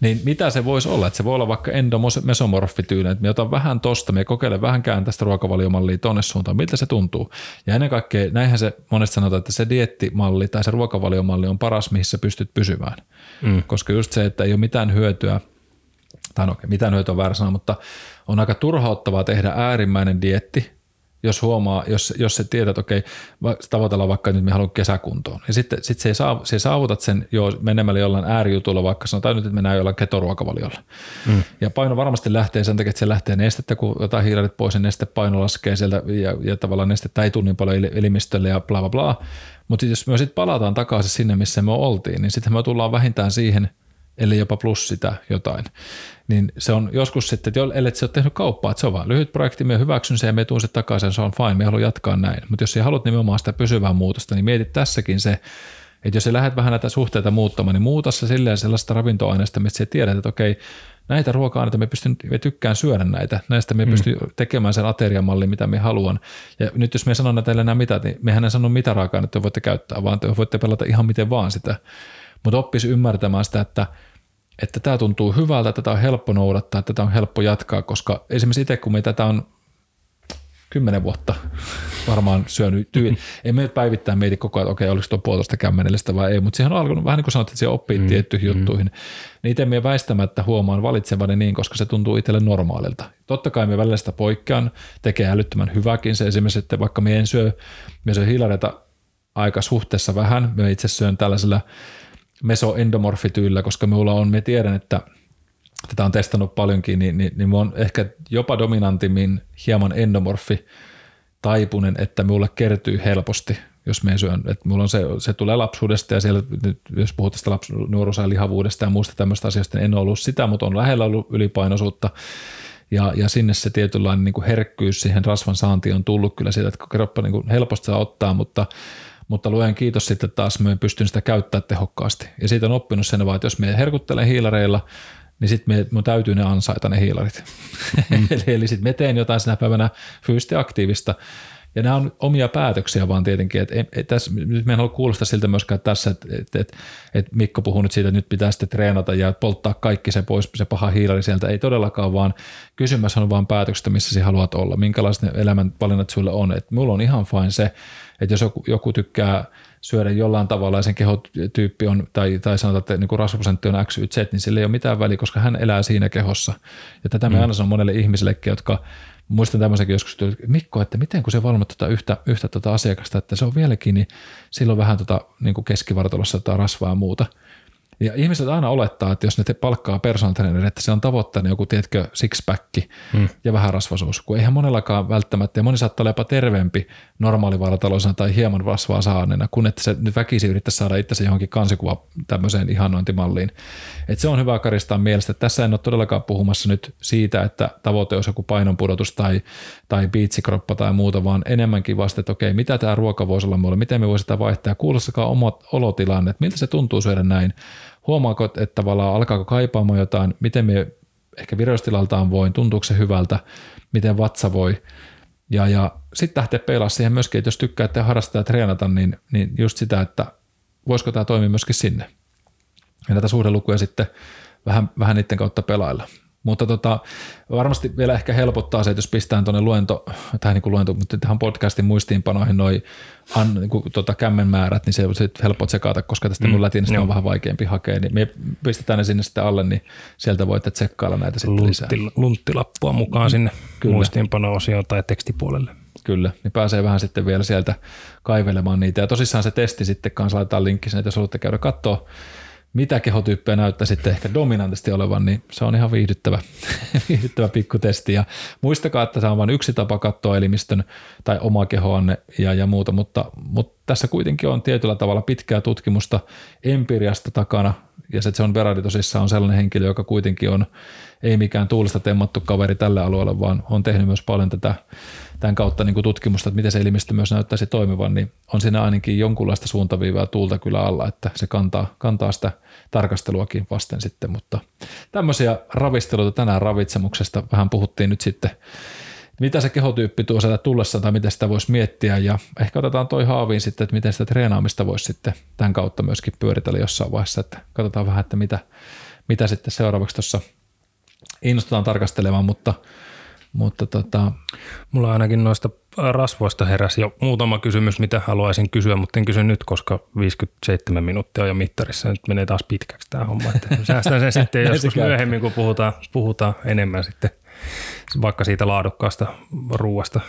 niin mitä se voisi olla? Että se voi olla vaikka endomesomorfityyli, että me otan vähän tosta, me kokeilen vähän tästä ruokavaliomallia tonne suuntaan, miltä se tuntuu. Ja ennen kaikkea, näinhän se monesti sanotaan, että se diettimalli tai se ruokavaliomalli on paras, missä pystyt pysymään. Mm. Koska just se, että ei ole mitään hyötyä, tai no, mitään hyötyä on väärä sana, mutta on aika turhauttavaa tehdä äärimmäinen dietti, jos huomaa, jos, jos se tietää, että okei, tavoitellaan vaikka nyt me haluan kesäkuntoon, ja sitten sit se, ei saa, se saavutat sen jo menemällä jollain äärijutulla, vaikka sanotaan nyt, että mennään jollain ketoruokavaliolla. Mm. Ja paino varmasti lähtee sen takia, että se lähtee nestettä, kun jotain hiilarit pois, niin paino laskee sieltä, ja, ja tavallaan nestettä ei tule niin paljon elimistölle ja bla bla bla. Mutta jos me sitten palataan takaisin sinne, missä me oltiin, niin sitten me tullaan vähintään siihen – eli jopa plus sitä jotain. Niin se on joskus sitten, että ellei se ole tehnyt kauppaa, että se on vain lyhyt projekti, me hyväksyn sen ja me tuun sitten takaisin, se on fine, me haluan jatkaa näin. Mutta jos sä haluat nimenomaan sitä pysyvää muutosta, niin mietit tässäkin se, että jos sä lähdet vähän näitä suhteita muuttamaan, niin muuta se silleen sellaista ravintoaineista, mistä sä tiedät, että okei, näitä ruoka-aineita me, pystyn, me tykkään syödä näitä, näistä me mm. pystyn tekemään sen ateriamallin, mitä me haluan. Ja nyt jos me sanon teille nämä mitä, niin mehän en sano mitä raaka-aineita voitte käyttää, vaan te voitte pelata ihan miten vaan sitä mutta oppisi ymmärtämään sitä, että, että tämä tuntuu hyvältä, tätä on helppo noudattaa, tätä on helppo jatkaa, koska esimerkiksi itse, kun me tätä on kymmenen vuotta varmaan syönyt tyyli. Ei me nyt päivittäin mieti koko ajan, että okei, oliko tuo puolitoista kymmenellistä vai ei, mutta siihen on alkanut vähän niin kuin sanot, että se oppii mm, tiettyihin mm. juttuihin. Niin itse me väistämättä huomaan valitsevani niin, koska se tuntuu itselle normaalilta. Totta kai me välillä sitä poikkean, tekee älyttömän hyväkin se esimerkiksi, että vaikka me en syö, me syö hiilareita aika suhteessa vähän, me itse syön tällaisella mesoendomorfityillä, koska minulla on, me tiedän, että tätä on testannut paljonkin, niin, niin, niin on ehkä jopa dominantimmin hieman endomorfi taipunen, että minulle kertyy helposti, jos me syön. Että mulla on se, se tulee lapsuudesta ja siellä, nyt, jos puhutaan tästä lapsu, nuoruusajan lihavuudesta ja muista tämmöistä asioista, niin en ollut sitä, mutta on lähellä ollut ylipainoisuutta. Ja, ja sinne se tietynlainen niin kuin herkkyys siihen rasvan saantiin on tullut kyllä siitä, että kroppa niin kuin helposti saa ottaa, mutta mutta luen kiitos sitten taas, mä pystyn sitä käyttämään tehokkaasti. Ja siitä on oppinut sen vaan, että jos me herkuttelen hiilareilla, niin sitten mun täytyy ne ansaita ne hiilarit. Mm. [laughs] eli eli sitten me teen jotain sinä päivänä fyysisesti aktiivista, ja nämä on omia päätöksiä vaan tietenkin, että et, et tässä, nyt me en halua kuulostaa siltä myöskään tässä, että et, et, et Mikko puhuu nyt siitä, että nyt pitää sitten treenata ja polttaa kaikki se pois, se paha hiilari sieltä, ei todellakaan vaan, kysymys on vaan päätöksestä, missä sinä haluat olla, minkälaiset ne elämänvalinnat sinulle on, että mulla on ihan fine se, että jos joku, joku tykkää syödä jollain tavalla ja sen kehotyyppi on, tai, tai sanotaan, että niin rasvaprosentti on X, Y, Z, niin sillä ei ole mitään väliä, koska hän elää siinä kehossa. Ja tätä me mm. aina sanon monelle ihmisellekin, jotka muistan tämmöisenkin joskus, että Mikko, että miten kun se valmot tuota yhtä, yhtä tuota asiakasta, että se on vieläkin, niin silloin vähän tuota, niin kuin keskivartalossa tai rasvaa ja muuta. Ja ihmiset aina olettaa, että jos ne te palkkaa personal että se on tavoitteena joku, tiedätkö, sixpack hmm. ja vähän rasvasuus, kun eihän monellakaan välttämättä, ja moni saattaa olla jopa terveempi normaalivarataloisena tai hieman rasvaa saaneena, kun että se nyt väkisin yrittäisi saada itsensä johonkin kansikuva tämmöiseen ihannointimalliin. Et se on hyvä karistaa mielestä, että tässä en ole todellakaan puhumassa nyt siitä, että tavoite olisi joku painonpudotus tai, tai biitsikroppa tai muuta, vaan enemmänkin vasta, että okei, mitä tämä ruoka voisi olla mulle, miten me voisi sitä vaihtaa, kuulostakaa omat olotilanne, miltä se tuntuu syödä näin, huomaako, että tavallaan alkaako kaipaamaan jotain, miten me ehkä vireystilaltaan voin, tuntuuko se hyvältä, miten vatsa voi. Ja, ja sitten lähteä peilaa siihen myöskin, että jos tykkäätte harrastaa ja treenata, niin, niin just sitä, että voisiko tämä toimia myöskin sinne. Ja näitä suhdelukuja sitten vähän, vähän niiden kautta pelailla. Mutta tota, varmasti vielä ehkä helpottaa se, että jos pistää tuonne luento, tai niin kuin luento, mutta tähän podcastin muistiinpanoihin noin niin kuin, tota, kämmenmäärät, niin se on helppo tsekata, koska tästä mm, mun latinista on vähän vaikeampi hakea, niin me pistetään ne sinne sitten alle, niin sieltä voitte tsekkailla näitä sitten Luntti, lisää. Lunttilappua mukaan sinne Kyllä. muistiinpano-osioon tai tekstipuolelle. Kyllä, niin pääsee vähän sitten vielä sieltä kaivelemaan niitä. Ja tosissaan se testi sitten kanssa laitetaan linkki sinne, että jos haluatte käydä katsoa mitä kehotyyppejä näyttää sitten ehkä dominantisti olevan, niin se on ihan viihdyttävä, [laughs] viihdyttävä pikkutesti. Ja muistakaa, että se on vain yksi tapa katsoa elimistön tai omaa kehoanne ja, ja muuta, mutta, mutta tässä kuitenkin on tietyllä tavalla pitkää tutkimusta empiriasta takana, ja se on Berardi tosissaan on sellainen henkilö, joka kuitenkin on ei mikään tuulista temmattu kaveri tälle alueelle, vaan on tehnyt myös paljon tätä tämän kautta niin kuin tutkimusta, että miten se elimistö myös näyttäisi toimivan, niin on siinä ainakin jonkunlaista suuntaviivaa tuulta kyllä alla, että se kantaa, kantaa sitä tarkasteluakin vasten sitten, mutta tämmöisiä ravisteluita tänään ravitsemuksesta. Vähän puhuttiin nyt sitten, mitä se kehotyyppi tuo sieltä tullessa tai miten sitä voisi miettiä. Ja ehkä otetaan toi haaviin sitten, että miten sitä treenaamista voisi sitten tämän kautta myöskin pyöritellä jossain vaiheessa, että katsotaan vähän, että mitä, mitä sitten seuraavaksi tuossa innostutaan tarkastelemaan, mutta mutta tota... Mulla ainakin noista rasvoista heräsi jo muutama kysymys, mitä haluaisin kysyä, mutta en kysy nyt, koska 57 minuuttia on jo mittarissa. Nyt menee taas pitkäksi tämä homma. Että säästän sen [laughs] sitten joskus myöhemmin, kun puhutaan, puhutaan enemmän sitten vaikka siitä laadukkaasta ruuasta.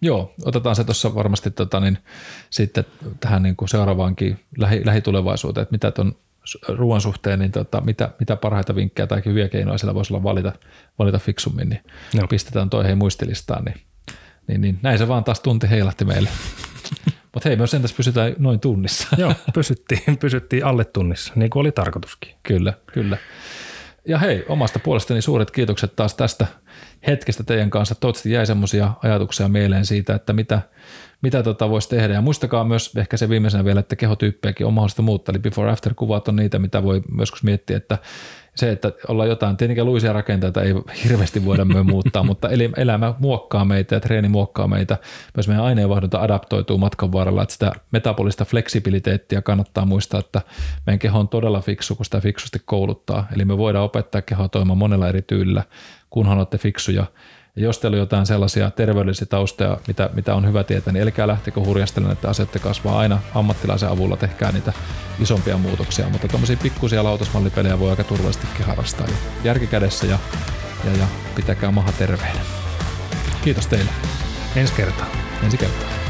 Joo, otetaan se tuossa varmasti tota, niin, sitten tähän niin kuin seuraavaankin lähi, lähitulevaisuuteen, että mitä tuon ruoan suhteen, niin tota, mitä, mitä parhaita vinkkejä tai hyviä keinoja siellä voisi olla valita, valita fiksummin, niin no. pistetään toi hei muistilistaan, niin, niin, niin, näin se vaan taas tunti heilahti meille. [laughs] Mutta hei, myös entäs pysytään noin tunnissa. Joo, pysyttiin, pysyttiin alle tunnissa, niin kuin oli tarkoituskin. Kyllä, kyllä. Ja hei, omasta puolestani suuret kiitokset taas tästä hetkestä teidän kanssa. Toivottavasti jäi semmoisia ajatuksia mieleen siitä, että mitä, mitä tota voisi tehdä. Ja muistakaa myös ehkä se viimeisenä vielä, että kehotyyppejäkin on mahdollista muuttaa, eli before after kuvat on niitä, mitä voi joskus miettiä, että se, että ollaan jotain, tietenkin luisia rakenteita ei hirveästi voida myös muuttaa, [laughs] mutta elämä muokkaa meitä ja treeni muokkaa meitä. Myös meidän aineenvaihdunta adaptoituu matkan varrella, että sitä metabolista fleksibiliteettiä kannattaa muistaa, että meidän keho on todella fiksu, kun sitä fiksusti kouluttaa. Eli me voidaan opettaa kehoa toimimaan monella eri tyylillä, kunhan olette fiksuja ja jos teillä on jotain sellaisia terveydellisiä taustoja, mitä, mitä on hyvä tietää, niin älkää lähtekö hurjastelemaan, että asioiden kasvaa aina ammattilaisen avulla, tehkää niitä isompia muutoksia, mutta tuommoisia pikkusia lautasmallipelejä voi aika turvallisestikin harrastaa. Eli järki kädessä ja, ja, ja pitäkää maha terveenä. Kiitos teille. Ensi kertaa. Ensi kertaa.